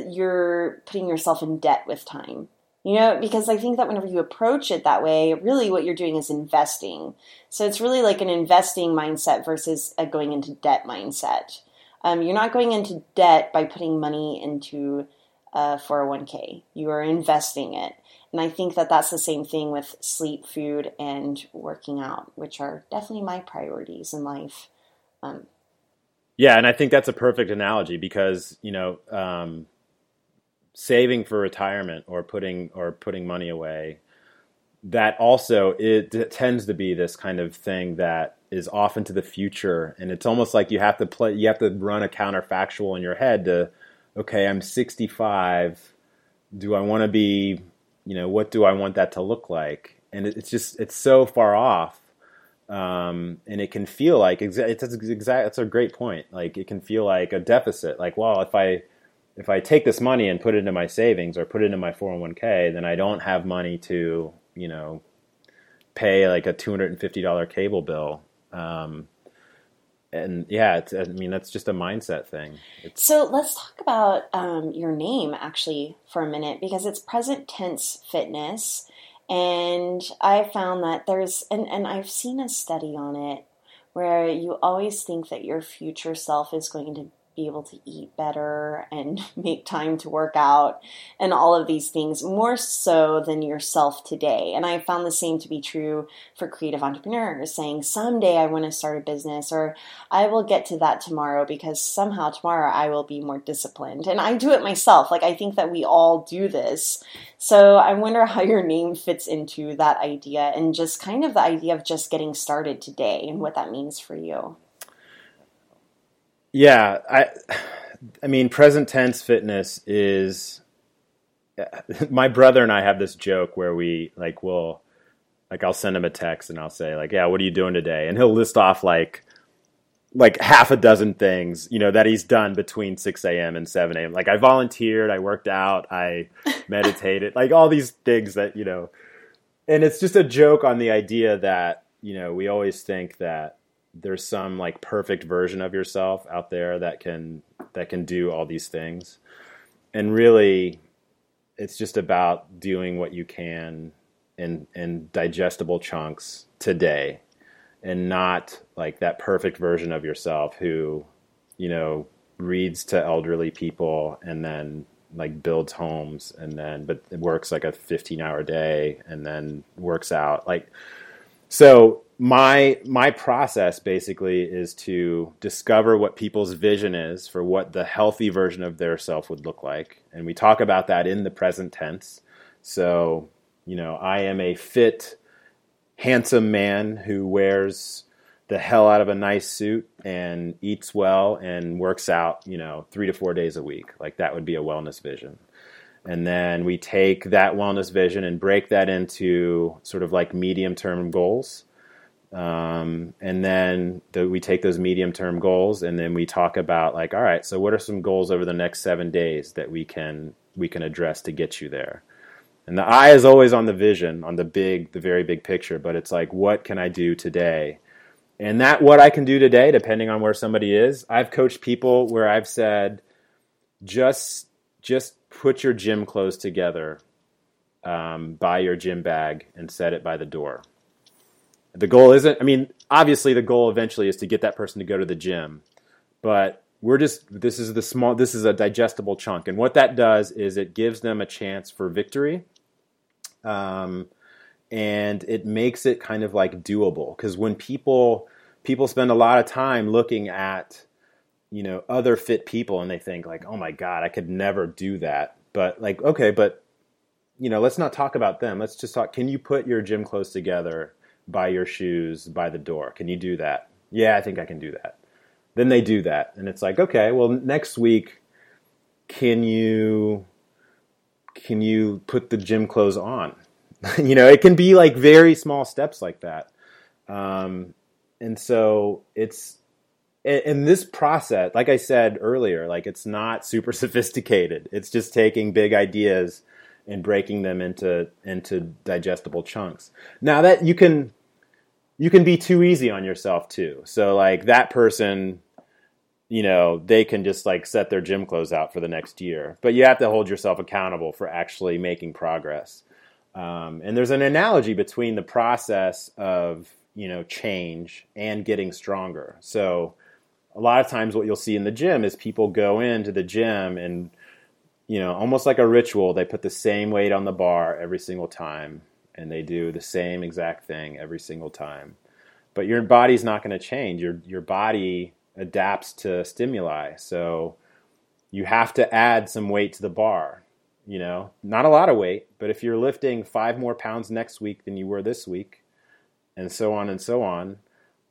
you're putting yourself in debt with time. You know, because I think that whenever you approach it that way, really what you're doing is investing. So it's really like an investing mindset versus a going into debt mindset. Um, you're not going into debt by putting money into uh, 401k. You are investing it. And I think that that's the same thing with sleep, food, and working out, which are definitely my priorities in life. Um, yeah, and I think that's a perfect analogy because you know, um, saving for retirement or putting or putting money away, that also it tends to be this kind of thing that is off into the future, and it's almost like you have to play, you have to run a counterfactual in your head to, okay, I'm 65. Do I want to be, you know, what do I want that to look like? And it's just it's so far off um, and it can feel like it's exact. That's a great point. Like it can feel like a deficit. Like, well, if I if I take this money and put it into my savings or put it into my 401k, then I don't have money to you know pay like a two hundred and fifty dollar cable bill. Um, and yeah, I mean that's just a mindset thing. It's, so let's talk about um, your name actually for a minute because it's present tense fitness. And I found that there's, and, and I've seen a study on it where you always think that your future self is going to be able to eat better and make time to work out and all of these things more so than yourself today. And I found the same to be true for creative entrepreneurs saying, someday I want to start a business or I will get to that tomorrow because somehow tomorrow I will be more disciplined. And I do it myself. Like I think that we all do this. So I wonder how your name fits into that idea and just kind of the idea of just getting started today and what that means for you. Yeah, I I mean present tense fitness is my brother and I have this joke where we like will like I'll send him a text and I'll say like, "Yeah, what are you doing today?" and he'll list off like like half a dozen things, you know, that he's done between 6 a.m. and 7 a.m. Like I volunteered, I worked out, I meditated, like all these things that, you know, and it's just a joke on the idea that, you know, we always think that there's some like perfect version of yourself out there that can that can do all these things. And really it's just about doing what you can in in digestible chunks today and not like that perfect version of yourself who you know reads to elderly people and then like builds homes and then but works like a 15 hour day and then works out like so my my process basically is to discover what people's vision is for what the healthy version of their self would look like. And we talk about that in the present tense. So you know i am a fit handsome man who wears the hell out of a nice suit and eats well and works out you know 3 to 4 days a week. Like that would be a wellness vision. And then we take that wellness vision and break that into sort of like medium term goals um, and then the, we take those medium term goals and then we talk about like, all right, so what are some goals over the next seven days that we can we can address to get you there? And the eye is always on the vision, on the big, the very big picture, but it's like, what can I do today? And that what I can do today, depending on where somebody is, I've coached people where I've said, just just put your gym clothes together, um, buy your gym bag, and set it by the door the goal isn't, I mean, obviously the goal eventually is to get that person to go to the gym, but we're just, this is the small, this is a digestible chunk. And what that does is it gives them a chance for victory. Um, and it makes it kind of like doable because when people, people spend a lot of time looking at, you know, other fit people and they think like, oh my God, I could never do that. But like, okay, but you know, let's not talk about them. Let's just talk. Can you put your gym clothes together buy your shoes by the door. Can you do that? Yeah, I think I can do that. Then they do that. And it's like, okay, well, next week, can you can you put the gym clothes on? you know, it can be like very small steps like that. Um, and so it's in this process, like I said earlier, like it's not super sophisticated. It's just taking big ideas and breaking them into into digestible chunks. Now that you can you can be too easy on yourself too. So like that person you know, they can just like set their gym clothes out for the next year. But you have to hold yourself accountable for actually making progress. Um, and there's an analogy between the process of you know change and getting stronger. So a lot of times, what you'll see in the gym is people go into the gym and you know almost like a ritual. They put the same weight on the bar every single time, and they do the same exact thing every single time. But your body's not going to change. Your your body adapts to stimuli. So you have to add some weight to the bar you know, not a lot of weight, but if you're lifting five more pounds next week than you were this week, and so on and so on,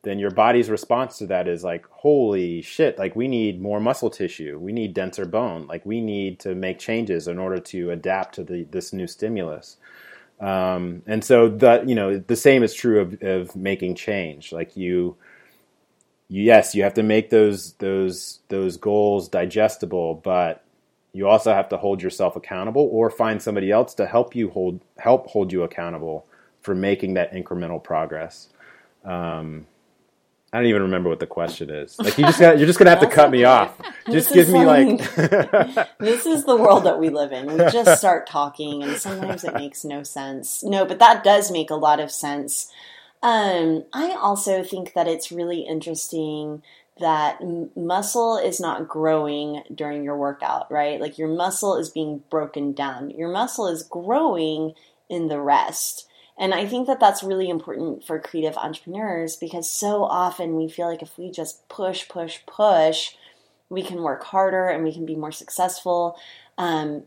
then your body's response to that is like, holy shit, like we need more muscle tissue. We need denser bone. Like we need to make changes in order to adapt to the, this new stimulus. Um, and so that, you know, the same is true of, of making change. Like you, yes, you have to make those, those, those goals digestible, but you also have to hold yourself accountable or find somebody else to help you hold help hold you accountable for making that incremental progress. Um, I don't even remember what the question is. Like you just got, you're just gonna have to cut okay. me off. Just give me like. this is the world that we live in. We just start talking, and sometimes it makes no sense. No, but that does make a lot of sense. Um, I also think that it's really interesting that m- muscle is not growing during your workout, right? Like your muscle is being broken down. Your muscle is growing in the rest. And I think that that's really important for creative entrepreneurs because so often we feel like if we just push, push, push, we can work harder and we can be more successful. Um,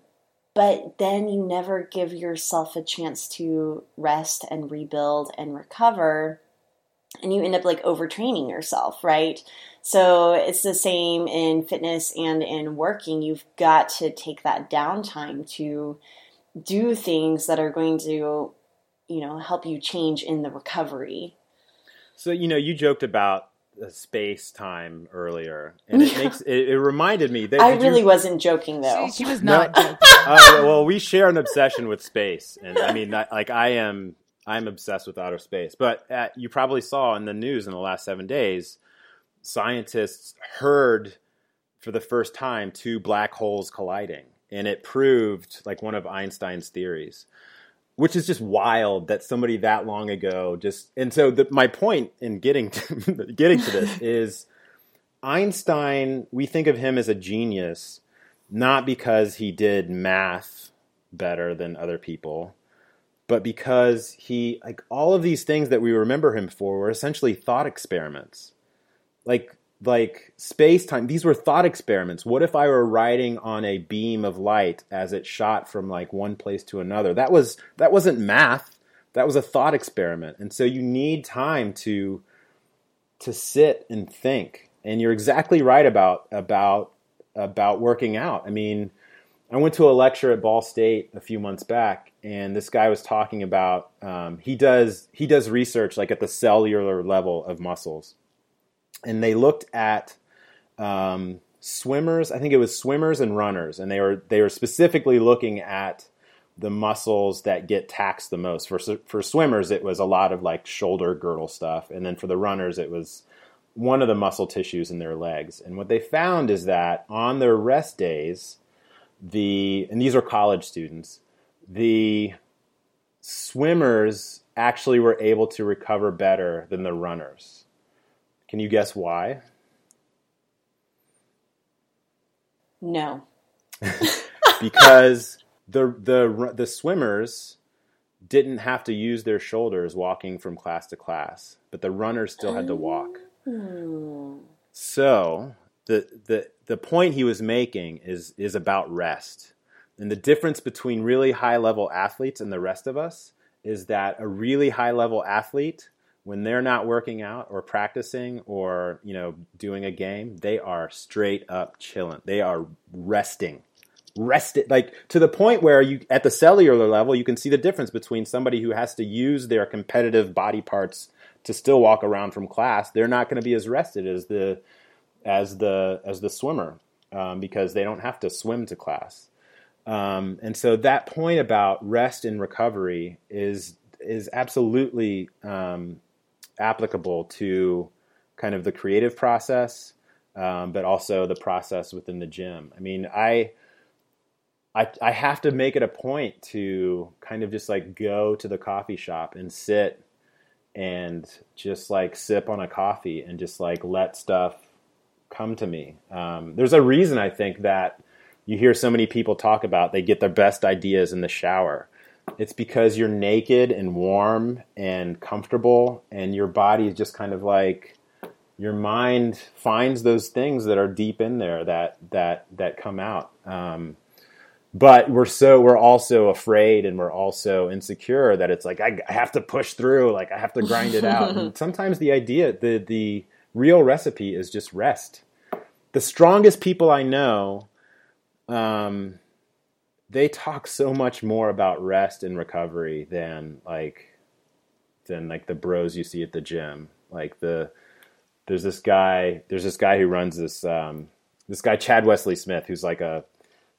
but then you never give yourself a chance to rest and rebuild and recover. And you end up like overtraining yourself, right? So it's the same in fitness and in working. You've got to take that downtime to do things that are going to, you know, help you change in the recovery. So, you know, you joked about space time earlier, and it makes it, it reminded me that I really you, wasn't joking though. She, she was not. No, uh, well, we share an obsession with space, and I mean, like I am, I'm obsessed with outer space. But uh, you probably saw in the news in the last seven days scientists heard for the first time two black holes colliding, and it proved like one of Einstein's theories, which is just wild that somebody that long ago just. And so the, my point in getting to, getting to this is Einstein. We think of him as a genius, not because he did math better than other people but because he like all of these things that we remember him for were essentially thought experiments like like space time these were thought experiments. What if i were riding on a beam of light as it shot from like one place to another? That was that wasn't math. That was a thought experiment. And so you need time to to sit and think. And you're exactly right about about about working out. I mean i went to a lecture at ball state a few months back and this guy was talking about um, he does he does research like at the cellular level of muscles and they looked at um, swimmers. I think it was swimmers and runners, and they were they were specifically looking at the muscles that get taxed the most. For for swimmers, it was a lot of like shoulder girdle stuff, and then for the runners, it was one of the muscle tissues in their legs. And what they found is that on their rest days, the and these are college students, the swimmers actually were able to recover better than the runners. Can you guess why? No. because the the the swimmers didn't have to use their shoulders walking from class to class, but the runners still had to walk. Oh. So the the the point he was making is is about rest. And the difference between really high level athletes and the rest of us is that a really high level athlete when they're not working out or practicing or you know doing a game they are straight up chilling. They are resting. Rested like to the point where you at the cellular level you can see the difference between somebody who has to use their competitive body parts to still walk around from class. They're not going to be as rested as the as the as the swimmer um, because they don't have to swim to class. Um, and so that point about rest and recovery is is absolutely um, applicable to kind of the creative process, um, but also the process within the gym. I mean, I, I, I have to make it a point to kind of just like go to the coffee shop and sit and just like sip on a coffee and just like let stuff come to me. Um, there's a reason I think that you hear so many people talk about they get their best ideas in the shower. It's because you're naked and warm and comfortable, and your body is just kind of like your mind finds those things that are deep in there that that that come out. Um, but we're so we're also afraid and we're also insecure that it's like I, I have to push through, like I have to grind it out. and sometimes the idea, the the real recipe is just rest. The strongest people I know, um, they talk so much more about rest and recovery than like than like the bros you see at the gym. Like the there's this guy there's this guy who runs this um, this guy Chad Wesley Smith who's like a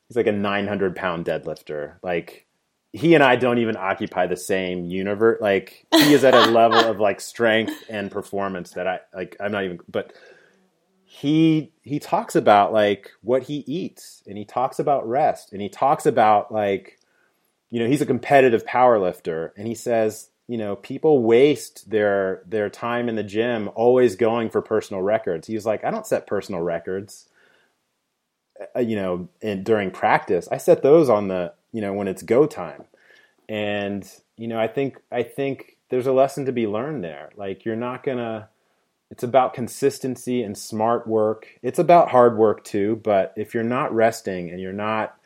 he's like a 900 pound deadlifter like he and I don't even occupy the same universe like he is at a level of like strength and performance that I like I'm not even but he he talks about like what he eats and he talks about rest and he talks about like you know he's a competitive power lifter and he says you know people waste their their time in the gym always going for personal records. He's like i don't set personal records uh, you know in, during practice. I set those on the you know when it's go time. And you know i think i think there's a lesson to be learned there. Like you're not gonna it's about consistency and smart work. It's about hard work too, but if you're not resting and you're not,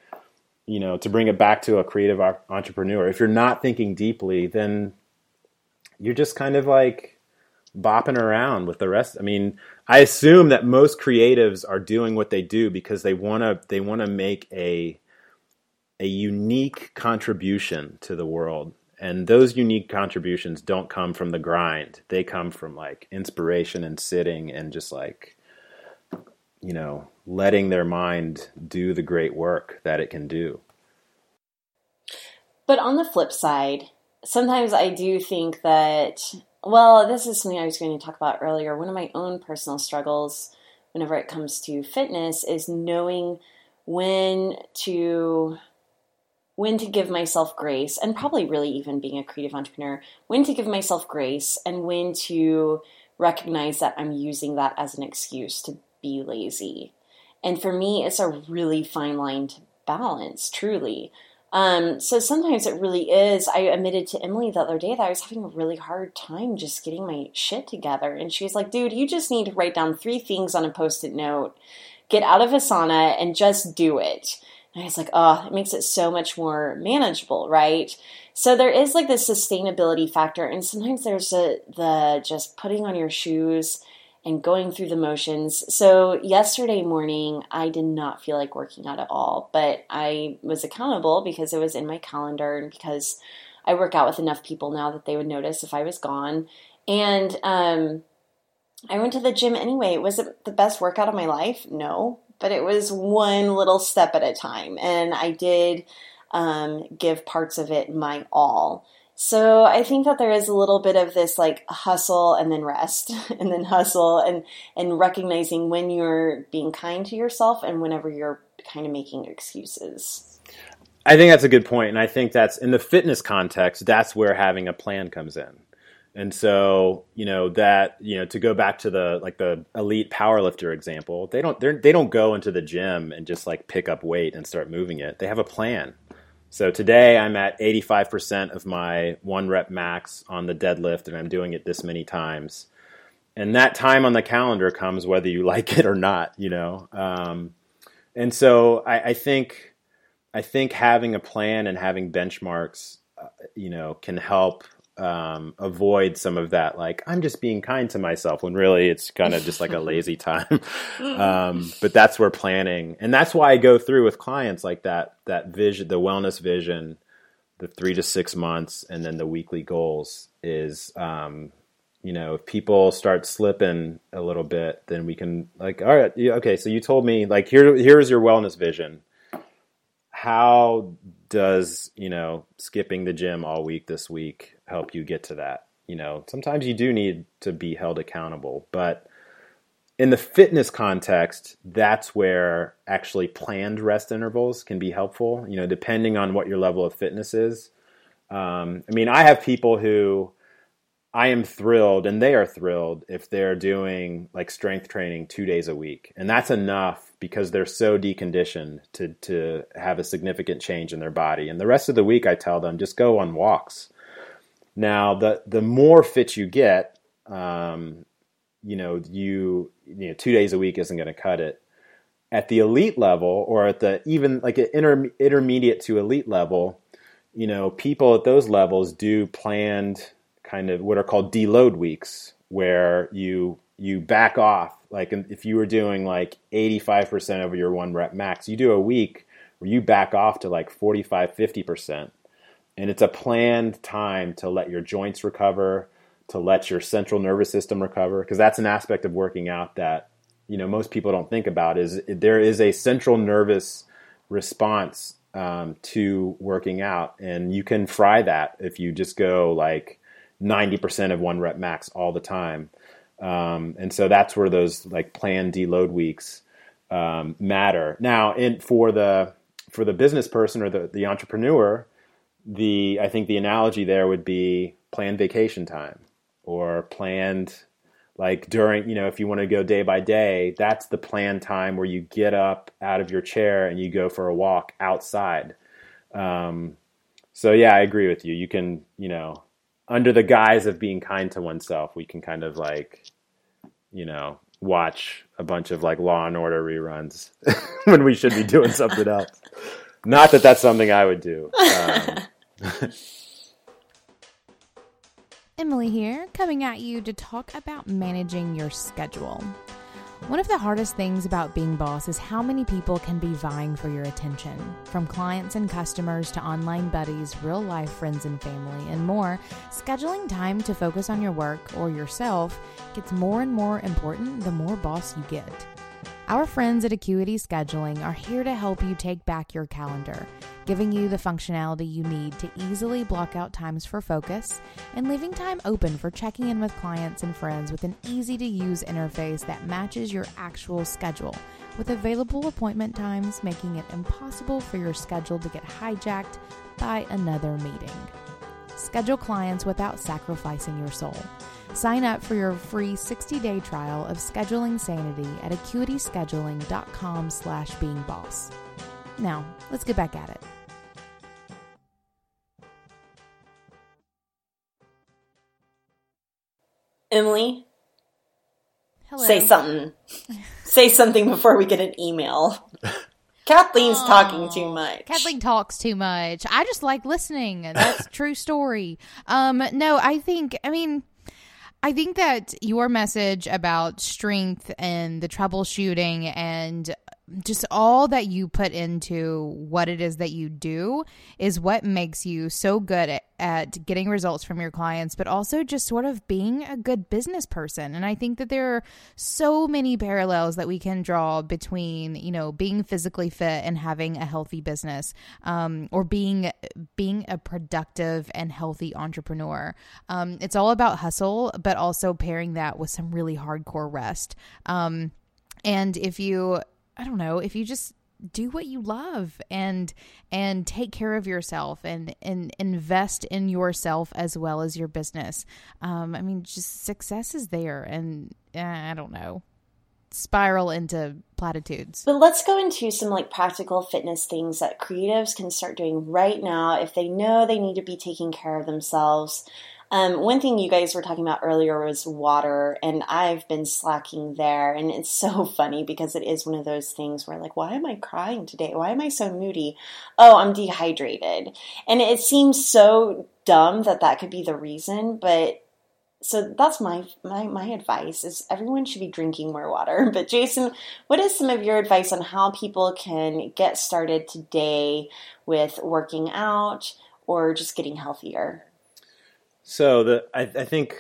you know, to bring it back to a creative entrepreneur, if you're not thinking deeply, then you're just kind of like bopping around with the rest. I mean, I assume that most creatives are doing what they do because they want to they want to make a a unique contribution to the world and those unique contributions don't come from the grind. They come from like inspiration and sitting and just like you know letting their mind do the great work that it can do. But on the flip side sometimes i do think that well this is something i was going to talk about earlier. One of my own personal struggles whenever it comes to fitness is knowing when to when to give myself grace, and probably really even being a creative entrepreneur, when to give myself grace and when to recognize that I'm using that as an excuse to be lazy. And for me, it's a really fine line to balance, truly. Um, so sometimes it really is. I admitted to Emily the other day that I was having a really hard time just getting my shit together. And she was like, dude, you just need to write down three things on a post it note, get out of Asana, and just do it. And like, oh, it makes it so much more manageable, right? So there is like this sustainability factor, and sometimes there's a, the just putting on your shoes and going through the motions. So yesterday morning, I did not feel like working out at all, but I was accountable because it was in my calendar and because I work out with enough people now that they would notice if I was gone. And um, I went to the gym anyway. Was it the best workout of my life? No, but it was one little step at a time. And I did um, give parts of it my all. So I think that there is a little bit of this like hustle and then rest and then hustle and and recognizing when you're being kind to yourself and whenever you're kind of making excuses. I think that's a good point and I think that's in the fitness context that's where having a plan comes in. And so, you know, that, you know, to go back to the like the elite powerlifter example, they don't they don't go into the gym and just like pick up weight and start moving it. They have a plan. So today I'm at 85% of my one rep max on the deadlift and I'm doing it this many times. And that time on the calendar comes whether you like it or not, you know. Um, and so I, I think I think having a plan and having benchmarks, uh, you know, can help um, avoid some of that like i'm just being kind to myself when really it's kind of just like a lazy time. Um, but that's where planning and that's why i go through with clients like that that vision the wellness vision the three to six months and then the weekly goals is um, you know if people start slipping a little bit then we can like all right okay so you told me like here here's your wellness vision. How does you know skipping the gym all week this week help you get to that you know sometimes you do need to be held accountable but in the fitness context, that's where actually planned rest intervals can be helpful. You know, depending on what your level of fitness is. Um, I mean, I have people who I am thrilled, and they are thrilled if they're doing like strength training two days a week, and that's enough because they're so deconditioned to to have a significant change in their body. And the rest of the week, I tell them just go on walks. Now, the the more fit you get, um, you know, you you know, two days a week isn't going to cut it. At the elite level, or at the even like an inter, intermediate to elite level, you know, people at those levels do planned kind of what are called deload weeks, where you you back off. Like if you were doing like 85% of your one rep max, you do a week where you back off to like 45, 50%. And it's a planned time to let your joints recover, to let your central nervous system recover because that's an aspect of working out that you know most people don't think about is there is a central nervous response um, to working out and you can fry that if you just go like 90% of one rep max all the time. Um, and so that's where those like planned deload weeks um, matter. Now in for the for the business person or the, the entrepreneur the i think the analogy there would be planned vacation time or planned like during you know if you want to go day by day that's the planned time where you get up out of your chair and you go for a walk outside. Um, so yeah i agree with you. You can you know under the guise of being kind to oneself we can kind of like you know watch a bunch of like law and order reruns when we should be doing something else not that that's something i would do um, Emily here, coming at you to talk about managing your schedule. One of the hardest things about being boss is how many people can be vying for your attention. From clients and customers to online buddies, real life friends and family, and more, scheduling time to focus on your work or yourself gets more and more important the more boss you get. Our friends at Acuity Scheduling are here to help you take back your calendar, giving you the functionality you need to easily block out times for focus and leaving time open for checking in with clients and friends with an easy to use interface that matches your actual schedule, with available appointment times making it impossible for your schedule to get hijacked by another meeting. Schedule clients without sacrificing your soul. Sign up for your free 60-day trial of Scheduling Sanity at acuityscheduling.com slash beingboss. Now, let's get back at it. Emily, Hello. say something. say something before we get an email. Kathleen's talking too much. Kathleen talks too much. I just like listening. That's a true story. Um, no, I think, I mean, I think that your message about strength and the troubleshooting and just all that you put into what it is that you do is what makes you so good at, at, getting results from your clients, but also just sort of being a good business person. And I think that there are so many parallels that we can draw between, you know, being physically fit and having a healthy business, um, or being being a productive and healthy entrepreneur. Um, it's all about hustle, but also pairing that with some really hardcore rest. Um, and if you I don't know, if you just do what you love and and take care of yourself and and invest in yourself as well as your business. Um, I mean, just success is there, and uh, I don't know, spiral into platitudes. But let's go into some like practical fitness things that creatives can start doing right now if they know they need to be taking care of themselves. Um, one thing you guys were talking about earlier was water, and I've been slacking there. And it's so funny because it is one of those things where, like, why am I crying today? Why am I so moody? Oh, I'm dehydrated. And it seems so dumb that that could be the reason, but so that's my, my my advice is everyone should be drinking more water but jason what is some of your advice on how people can get started today with working out or just getting healthier so the I, I think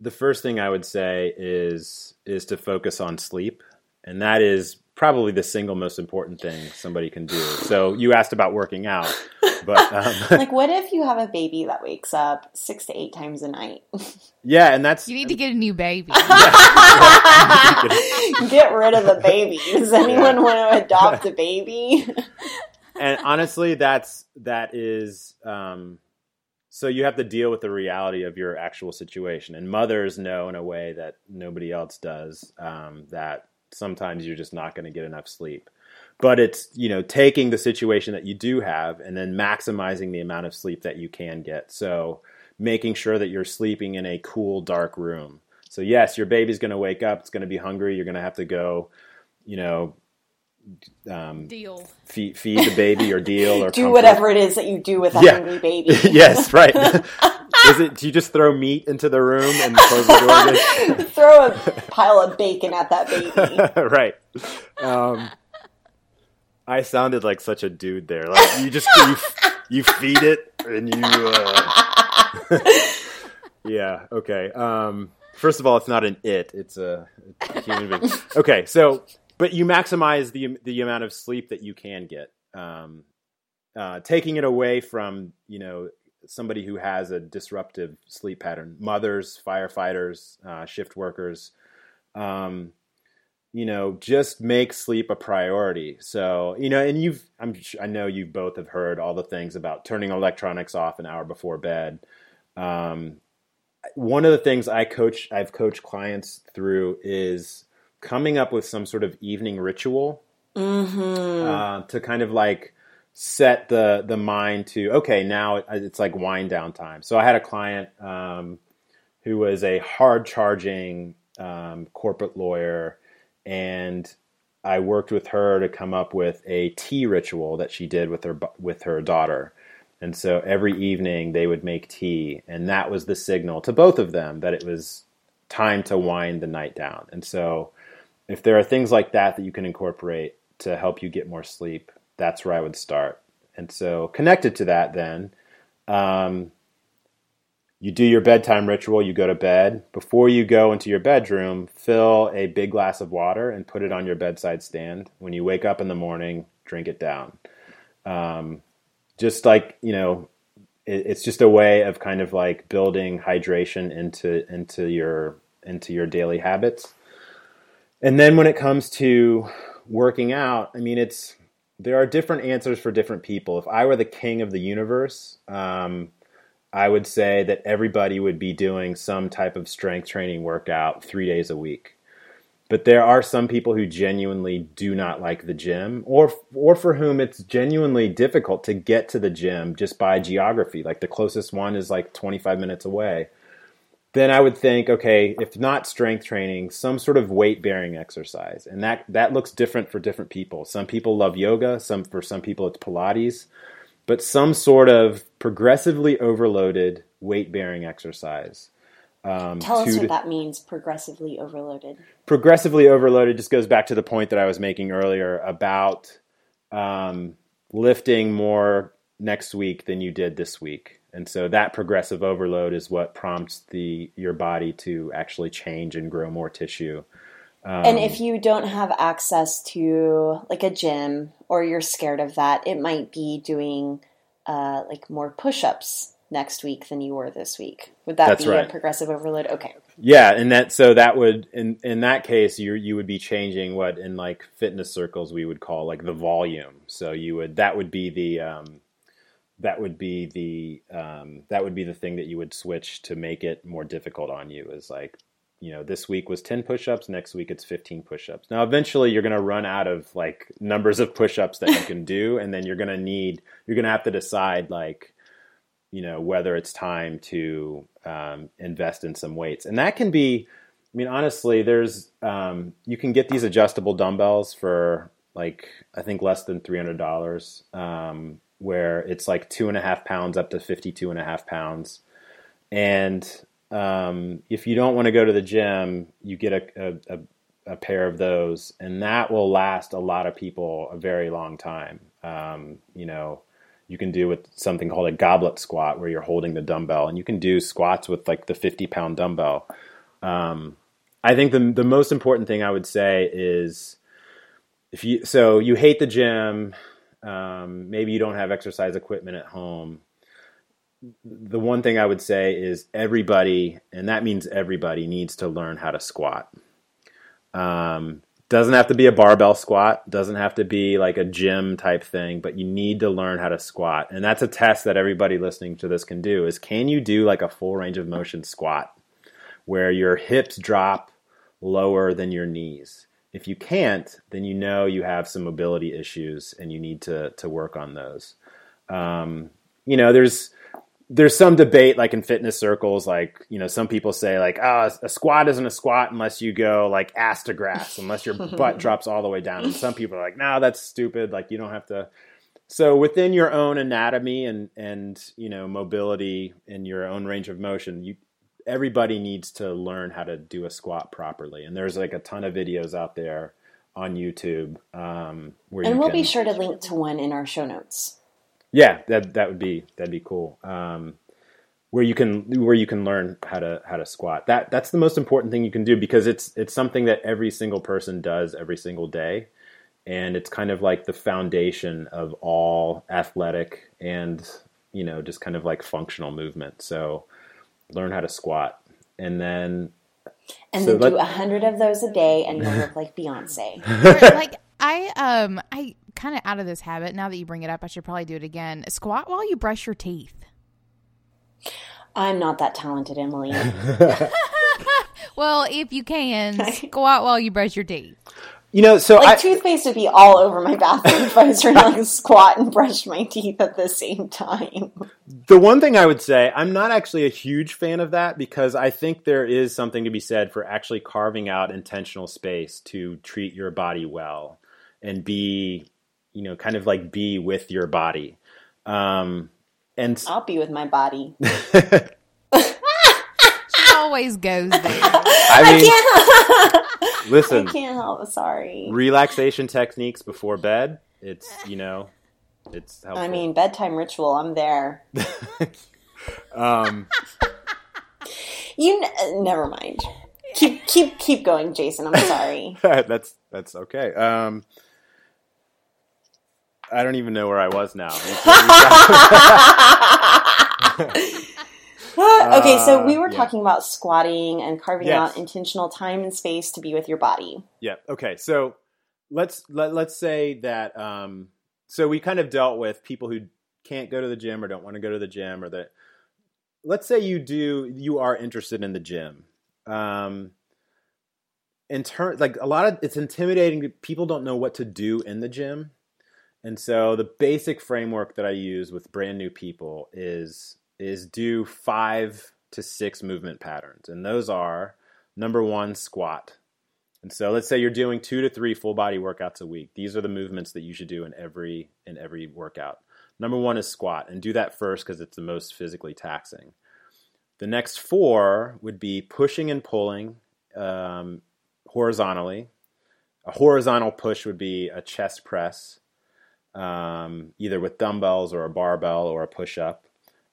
the first thing I would say is is to focus on sleep, and that is probably the single most important thing somebody can do. So you asked about working out, but um, like, what if you have a baby that wakes up six to eight times a night? yeah, and that's You need to get a new baby. Get rid of the baby. Does anyone Yeah. want to adopt a baby? and honestly, that's that is. Um, so you have to deal with the reality of your actual situation, and mothers know in a way that nobody else does um, that sometimes you're just not going to get enough sleep. But it's you know taking the situation that you do have and then maximizing the amount of sleep that you can get. So making sure that you're sleeping in a cool, dark room. So yes, your baby's going to wake up. It's going to be hungry. You're going to have to go, you know, um, Deal. feed, feed the baby or deal or do comfort. whatever it is that you do with a Yeah. hungry baby. yes, right. Is it? Do you just throw meat into the room and close the door? again? Throw a pile of bacon at that baby. right. Um, I sounded like such a dude there. Like you just you, you feed it and you. Uh... yeah. Okay. Um, first of all, it's not an it. It's a, a human being. Okay. So, but you maximize the the amount of sleep that you can get. Um, uh, taking it away from you know somebody who has a disruptive sleep pattern, mothers, firefighters, uh, shift workers. Um, you know, just make sleep a priority. So, you know, and you've, I'm, I know you both have heard all the things about turning electronics off an hour before bed. Um, one of the things I coach, I've coached clients through is coming up with some sort of evening ritual Mm-hmm. uh, to kind of like set the the mind to okay now it, it's like wind down time. So I had a client um, who was a hard charging um, corporate lawyer, and I worked with her to come up with a tea ritual that she did with her with her daughter. And so every evening they would make tea, and that was the signal to both of them that it was time to wind the night down. And so if there are things like that that you can incorporate to help you get more sleep, that's where I would start. And so, connected to that, then, um, you do your bedtime ritual, you go to bed. Before you go into your bedroom, fill a big glass of water and put it on your bedside stand. When you wake up in the morning, drink it down. Um, just like, you know, it, it's just a way of kind of like building hydration into into your into your daily habits. And then when it comes to working out, I mean, it's there are different answers for different people. If I were the king of the universe, um, I would say that everybody would be doing some type of strength training workout three days a week. But there are some people who genuinely do not like the gym, or or for whom it's genuinely difficult to get to the gym just by geography. Like the closest one is like 25 minutes away then I would think, okay, if not strength training, some sort of weight bearing exercise, and that that looks different for different people. Some people love yoga, some for some people it's Pilates, but some sort of progressively overloaded weight bearing exercise. Um, Tell us what to- that means, progressively overloaded. progressively overloaded just goes back to the point that I was making earlier about um, lifting more next week than you did this week. And so that progressive overload is what prompts the your body to actually change and grow more tissue. Um, and if you don't have access to like a gym or you're scared of that, it might be doing uh, like more push-ups next week than you were this week. Would that be right. a progressive overload? Okay. Yeah, and that so that would in in that case you you would be changing what in like fitness circles we would call like the volume. So you would that would be the um, that would be the um, that would be the thing that you would switch to make it more difficult on you. Is like you know this week was 10 push-ups next week it's 15 push-ups now eventually you're going to run out of like numbers of push-ups that you can do and then you're going to need you're going to have to decide like you know whether it's time to um, invest in some weights and that can be i mean honestly there's um, you can get these adjustable dumbbells for like i think less than $300 um, where it's like two and a half pounds up to 52 and a half pounds and um, if you don't want to go to the gym you get a, a, a, pair of those and that will last a lot of people a very long time um, you know you can do with something called a goblet squat where you're holding the dumbbell and you can do squats with like the 50 pound dumbbell. Um, I think the, the most important thing I would say is if you so you hate the gym, um, maybe you don't have exercise equipment at home. The one thing I would say is everybody, and that means everybody, needs to learn how to squat. Um, doesn't have to be a barbell squat, doesn't have to be like a gym type thing, but you need to learn how to squat. And that's a test that everybody listening to this can do is can you do like a full range of motion squat where your hips drop lower than your knees? If you can't, then you know you have some mobility issues and you need to to work on those. Um, you know, there's there's some debate like in fitness circles like you know some people say like oh a squat isn't a squat unless you go like ass to grass unless your butt drops all the way down and some people are like no that's stupid like you don't have to so within your own anatomy and and you know mobility in your own range of motion you everybody needs to learn how to do a squat properly and there's like a ton of videos out there on youtube um, where and we'll can, be sure to link to one in our show notes yeah, that that would be that'd be cool. Um, where you can where you can learn how to how to squat. That that's the most important thing you can do because it's it's something that every single person does every single day, and it's kind of like the foundation of all athletic and you know just kind of like functional movement. So learn how to squat, and then and so then do a hundred of those a day, and you'll look like Beyonce. like I um I kind of out of this habit. Now that you bring it up, I should probably do it again. Squat while you brush your teeth. I'm not that talented, Emily. well, if you can, squat while you brush your teeth. You know, so like I, toothpaste would be all over my bathroom if I was trying to like squat and brush my teeth at the same time. The one thing I would say, I'm not actually a huge fan of that because I think there is something to be said for actually carving out intentional space to treat your body well and be you know, kind of like be with your body. Um, and I'll be with my body. she always goes there. I mean, I listen, I can't help. Sorry. Relaxation techniques before bed. It's you know, it's helpful. I mean, bedtime ritual. I'm there. um, you n- never mind. Keep keep keep going, Jason. I'm sorry. that's that's okay. Um, I don't even know where I was now. Okay, so we were uh, talking about squatting and carving yes. out intentional time and space to be with your body. Yeah. Okay. So let's let, let's say that um, so we kind of dealt with people who can't go to the gym or don't want to go to the gym or that let's say you do you are interested in the gym um, in turn like a lot of it's intimidating people don't know what to do in the gym and so the basic framework that I use with brand new people is is do five to six movement patterns. And those are number one, squat. And so let's say you're doing two to three full body workouts a week. These are the movements that you should do in every in every workout. Number one is squat, and do that first because it's the most physically taxing. The next four would be pushing and pulling um, horizontally. A horizontal push would be a chest press um, either with dumbbells or a barbell or a push up.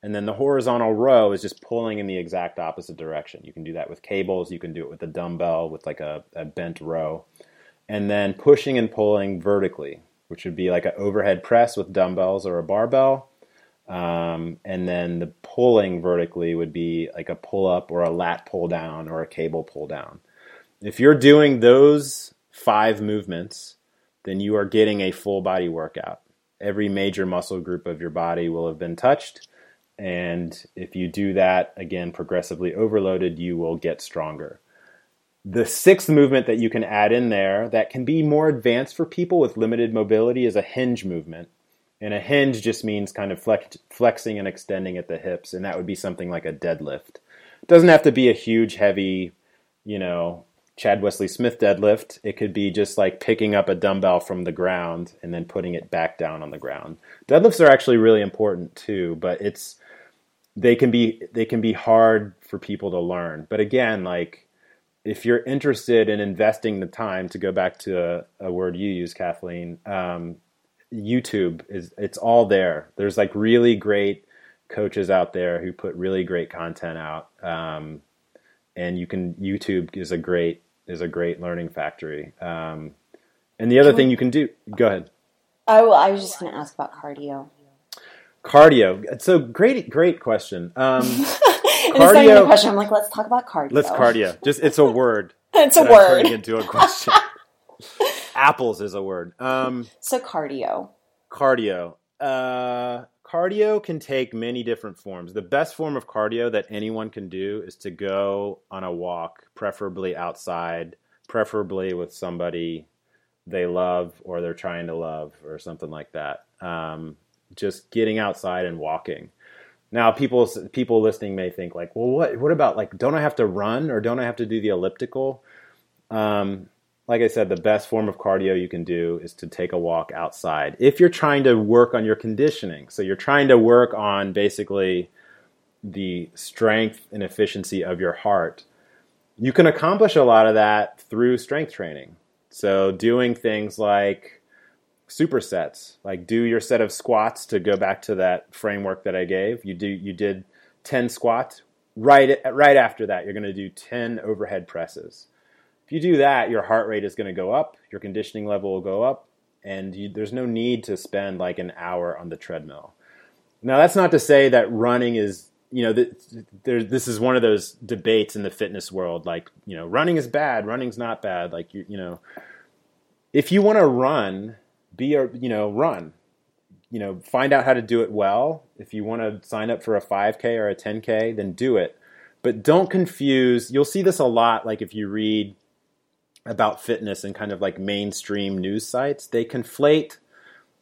And then the horizontal row is just pulling in the exact opposite direction. You can do that with cables, you can do it with a dumbbell with like a, a bent row. And then pushing and pulling vertically, which would be like an overhead press with dumbbells or a barbell. Um, and then the pulling vertically would be like a pull up or a lat pull down or a cable pull down. If you're doing those five movements, then you are getting a full body workout. Every major muscle group of your body will have been touched. And if you do that, again, progressively overloaded, you will get stronger. The sixth movement that you can add in there that can be more advanced for people with limited mobility is a hinge movement. And a hinge just means kind of flex, flexing and extending at the hips, and that would be something like a deadlift. It doesn't have to be a huge, heavy, you know, Chad Wesley Smith deadlift. It could be just like picking up a dumbbell from the ground and then putting it back down on the ground. Deadlifts are actually really important too, but it's they can be they can be hard for people to learn. But again, like if you're interested in investing the time to go back to a, a word you use, Kathleen, um, YouTube is it's all there. There's like really great coaches out there who put really great content out. Um, and you can YouTube is a great is a great learning factory. Um, And the other thing you can do, go ahead. Oh, I was just going to ask about cardio. Cardio. So great, great question. Um, it's even a question. I'm like, let's talk about cardio. Let's cardio. Just it's a word. it's a word. turning into a question. Apples is a word. Um, So cardio. cardio. Uh, cardio can take many different forms. The best form of cardio that anyone can do is to go on a walk, preferably outside, preferably with somebody they love or they're trying to love or something like that. Um, just getting outside and walking. Now, people people listening may think like, well, what what about like, don't I have to run or don't I have to do the elliptical? Um, like I said, the best form of cardio you can do is to take a walk outside. If you're trying to work on your conditioning, so you're trying to work on basically the strength and efficiency of your heart, you can accomplish a lot of that through strength training. So doing things like supersets, like do your set of squats to go back to that framework that I gave. You do you did 10 squats. Right right after that, you're going to do 10 overhead presses. If you do that, your heart rate is going to go up, your conditioning level will go up, and you, there's no need to spend like an hour on the treadmill. Now, that's not to say that running is, you know, th- this is one of those debates in the fitness world. Like, you know, running is bad, running's not bad. Like, you, you know, if you want to run, be a, you know, run. You know, find out how to do it well. If you want to sign up for a 5K or a 10K, then do it. But don't confuse, you'll see this a lot, like if you read about fitness and kind of like mainstream news sites, they conflate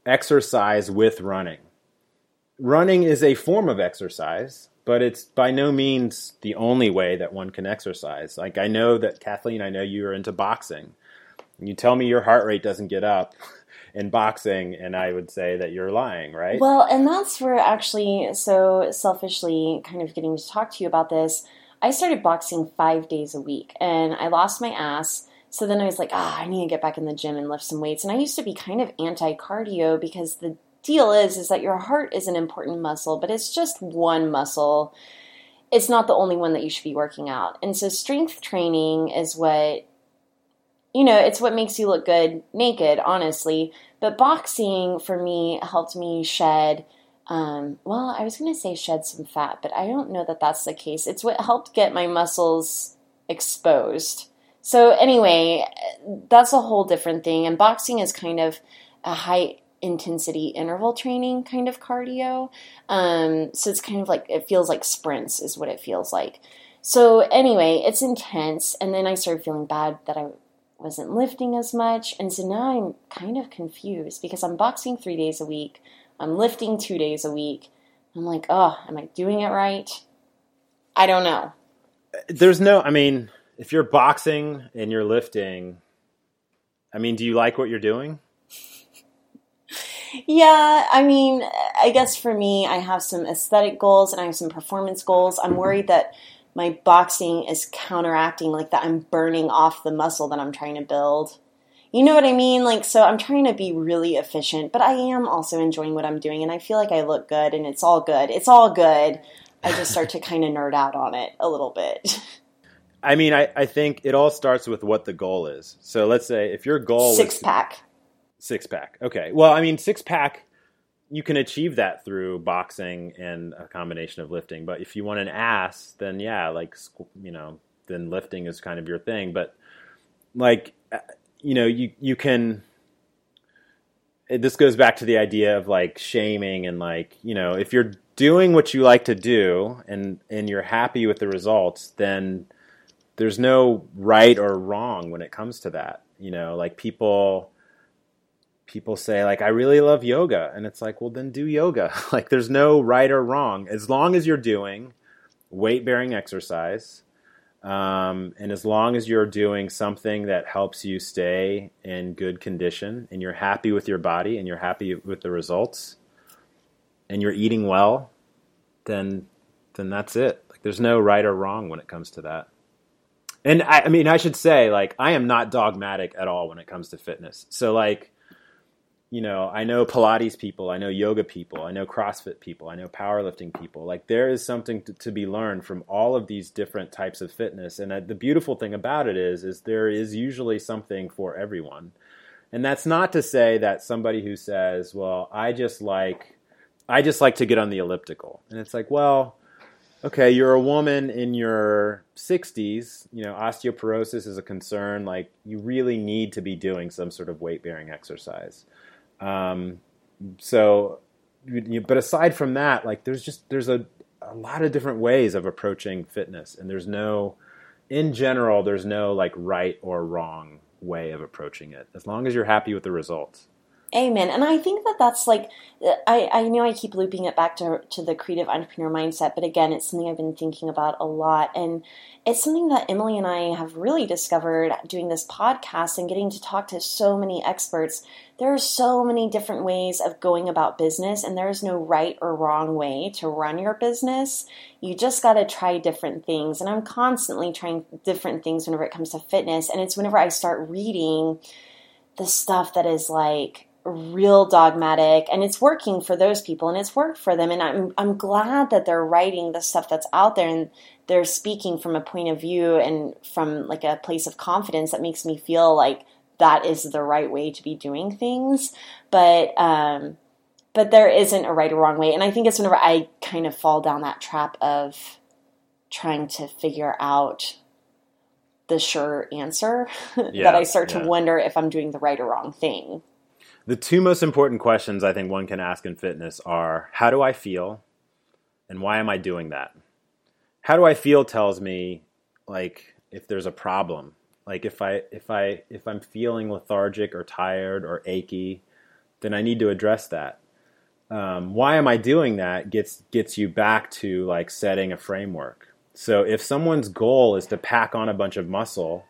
exercise with running. Running is a form of exercise, but it's by no means the only way that one can exercise. Like I know that Kathleen, I know you are into boxing. You tell me your heart rate doesn't get up in boxing, and I would say that you're lying, right? Well, and that's where actually, so selfishly, kind of getting to talk to you about this. I started boxing five days a week, and I lost my ass. So then I was like, ah, I need to get back in the gym and lift some weights. And I used to be kind of anti cardio because the deal is is that your heart is an important muscle, but it's just one muscle. It's not the only one that you should be working out. And so strength training is what you know, it's what makes you look good naked, honestly. But boxing for me helped me shed um, well, I was going to say shed some fat, but I don't know that that's the case. It's what helped get my muscles exposed. So anyway, that's a whole different thing. And boxing is kind of a high intensity interval training kind of cardio. Um, so it's kind of like it feels like sprints is what it feels like. So anyway, it's intense. And then I started feeling bad that I wasn't lifting as much. And so now I'm kind of confused because I'm boxing three days a week. I'm lifting two days a week. I'm like, oh, am I doing it right? I don't know. There's no, I mean, if you're boxing and you're lifting, I mean, do you like what you're doing? Yeah, I mean, I guess for me, I have some aesthetic goals and I have some performance goals. I'm worried that my boxing is counteracting, like that I'm burning off the muscle that I'm trying to build. You know what I mean? Like, so I'm trying to be really efficient, but I am also enjoying what I'm doing and I feel like I look good and it's all good. It's all good. I just start to kind of nerd out on it a little bit. I mean, I, I think it all starts with what the goal is. So let's say if your goal Six was pack. six pack. Okay. Well, I mean, six pack, you can achieve that through boxing and a combination of lifting. But if you want an ass, then yeah, like, you know, then lifting is kind of your thing. But like, uh, you know, you, you can, this goes back to the idea of like shaming and like, you know, if you're doing what you like to do and, and you're happy with the results, then there's no right or wrong when it comes to that. You know, like people, people say like i really love yoga. And it's like well then do yoga. Like there's no right or wrong. As long as you're doing weight bearing exercise um, and as long as you're doing something that helps you stay in good condition and you're happy with your body and you're happy with the results and you're eating well then then that's it. Like there's no right or wrong when it comes to that. And I, I mean i should say like i am not dogmatic at all when it comes to fitness. So like you know, I know Pilates people, I know yoga people, I know CrossFit people, I know powerlifting people. Like there is something to, to be learned from all of these different types of fitness. And uh, the beautiful thing about it is, is there is usually something for everyone. And that's not to say that somebody who says, "Well, I just like I just like to get on the elliptical." And it's like, "Well, okay, you're a woman in your 60s, you know, osteoporosis is a concern, like you really need to be doing some sort of weight-bearing exercise." Um, so you, but aside from that, like there's just there's a a lot of different ways of approaching fitness and there's no in general there's no like right or wrong way of approaching it as long as you're happy with the results Amen. And I think that that's like, I, I know I keep looping it back to, to the creative entrepreneur mindset, but again, it's something I've been thinking about a lot. And it's something that Emily and I have really discovered doing this podcast and getting to talk to so many experts. There are so many different ways of going about business, and there's no right or wrong way to run your business. You just got to try different things. And I'm constantly trying different things whenever it comes to fitness. And it's whenever I start reading the stuff that is like, real dogmatic and it's working for those people and it's worked for them and I'm I'm glad that they're writing the stuff that's out there and they're speaking from a point of view and from like a place of confidence that makes me feel like that is the right way to be doing things. But um but there isn't a right or wrong way. And I think it's whenever I kind of fall down that trap of trying to figure out the sure answer Yeah, that I start yeah. to wonder if I'm doing the right or wrong thing. the two most important questions i think one can ask in fitness are how do i feel? And why am i doing that? How do i feel tells me like if there's a problem like if i if i if i'm feeling lethargic or tired or achy then i need to address that um, why am i doing that gets gets you back to like setting a framework so if someone's goal is to pack on a bunch of muscle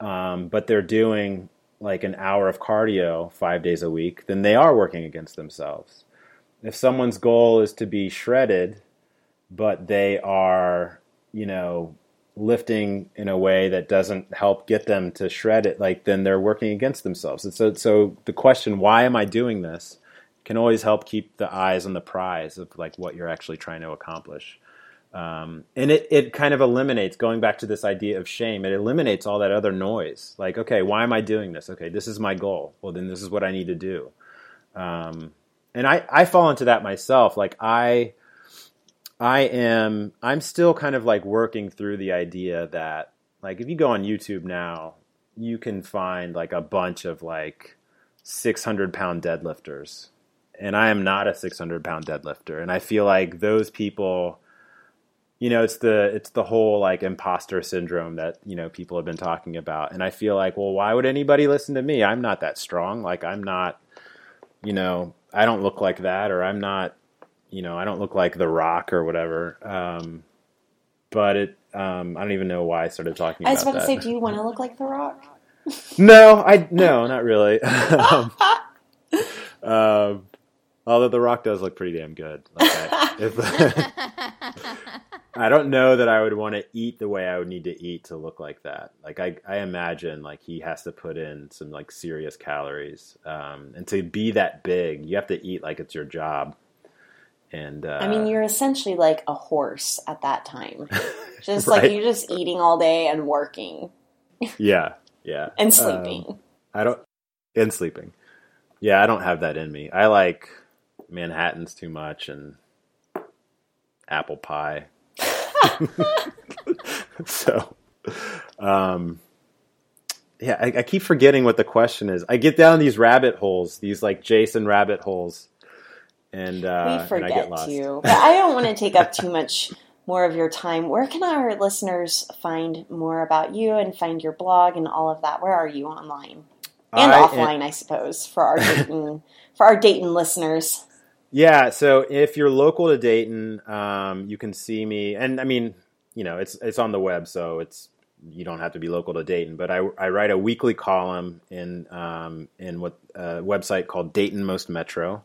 um, but they're doing like an hour of cardio five days a week, then they are working against themselves. If someone's goal is to be shredded, but they are, you know, lifting in a way that doesn't help get them to shred it, like then they're working against themselves. And so, so the question, why am I doing this, can always help keep the eyes on the prize of like what you're actually trying to accomplish. Um, and it, it kind of eliminates going back to this idea of shame it eliminates all that other noise. Like okay why am i doing this? Okay this is my goal. Well then this is what i need to do. Um, and I, I fall into that myself. Like i i am i'm still kind of like working through the idea that like if you go on youtube now you can find like a bunch of like 600 pound deadlifters. And i am not a 600 pound deadlifter. And i feel like those people you know it's the it's the whole like imposter syndrome that you know people have been talking about. And i feel like well why would anybody listen to me? I'm not that strong. Like i'm not you know i don't look like that or i'm not you know i don't look like the rock or whatever um but it um i don't even know why i started talking about it. I was about about to say, do you want to look like The Rock? no i no not really um, um although the rock does look pretty damn good like I, if, I don't know that I would want to eat the way I would need to eat to look like that. Like I, I imagine like he has to put in some like serious calories, um, and to be that big, you have to eat like it's your job. And uh, I mean, you're essentially like a horse at that time. Just Right. like you're just eating all day and working yeah, yeah, and Um, sleeping. I don't and sleeping. Yeah, I don't have that in me. I like Manhattan's too much and apple pie. so, um, yeah, I, I keep forgetting what the question is. I get down these rabbit holes, these like Jason rabbit holes, and uh, we and I get forget lost. to. But I don't want to take up too much more of your time. Where can our listeners find more about you and find your blog and all of that? Where are you online and I offline? I suppose for our Dayton for our Dayton listeners. Yeah, so if you're local to Dayton, um, you can see me, and I mean, you know, it's it's on the web, so it's you don't have to be local to Dayton. But I, I write a weekly column in um, in what a website called Dayton Most Metro.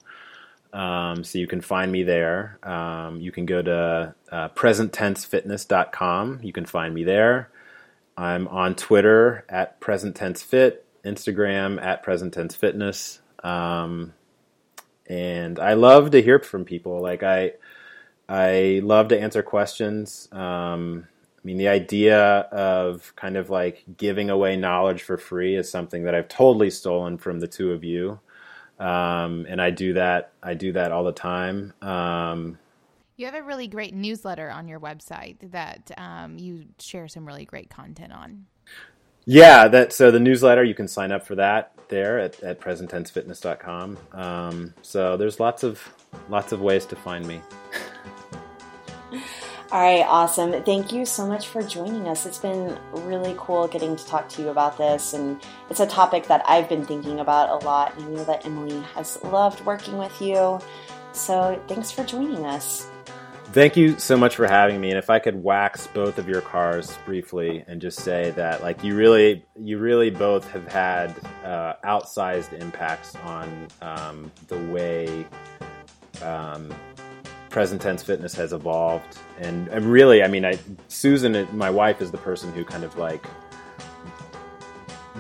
Um, so you can find me there. Um, you can go to uh, presenttensefitness.com. You can find me there. I'm on Twitter at presenttensefit, Instagram at presenttensefitness. Um, and I love to hear from people. Like I, I love to answer questions. Um, I mean, the idea of kind of like giving away knowledge for free is something that I've totally stolen from the two of you, um, and I do that. I do that all the time. Um, you have a really great newsletter on your website that um, you share some really great content on. Yeah, that so the newsletter you can sign up for that there at, at presenttensefitness.com. Um, so there's lots of lots of ways to find me. All right, awesome. Thank you so much for joining us. It's been really cool getting to talk to you about this, and it's a topic that I've been thinking about a lot. And I know that Emily has loved working with you. So thanks for joining us. Thank you so much for having me. And if I could wax both of your cars briefly and just say that, like, you really, you really both have had uh, outsized impacts on um, the way um, present tense fitness has evolved. And, and really, I mean, I, Susan, my wife, is the person who kind of like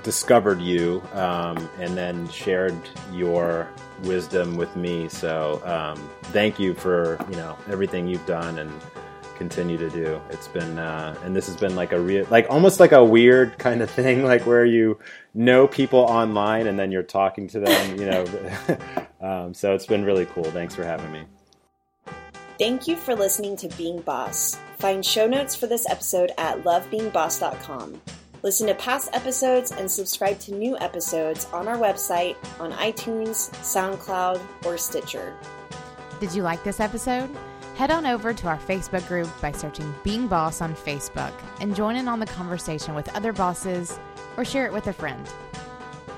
discovered you um, and then shared your wisdom with me. So um, thank you for you know everything you've done and continue to do. It's been uh, and this has been like a real like almost like a weird kind of thing, like where you know people online and then you're talking to them. You know, um, so it's been really cool. Thanks for having me. Thank you for listening to Being Boss. Find show notes for this episode at lovebeingboss.com. Listen to past episodes and subscribe to new episodes on our website, on iTunes, SoundCloud, or Stitcher. Did you like this episode? Head on over to our Facebook group by searching Being Boss on Facebook and join in on the conversation with other bosses or share it with a friend.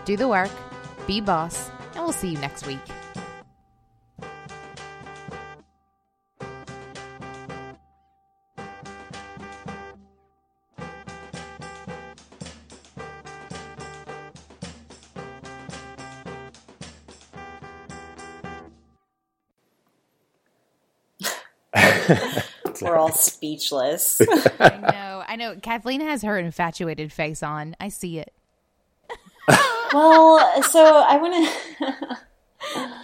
Do the work, be boss, and we'll see you next week. We're all speechless. I know. I know. Kathleen has her infatuated face on. I see it. well, so I want to.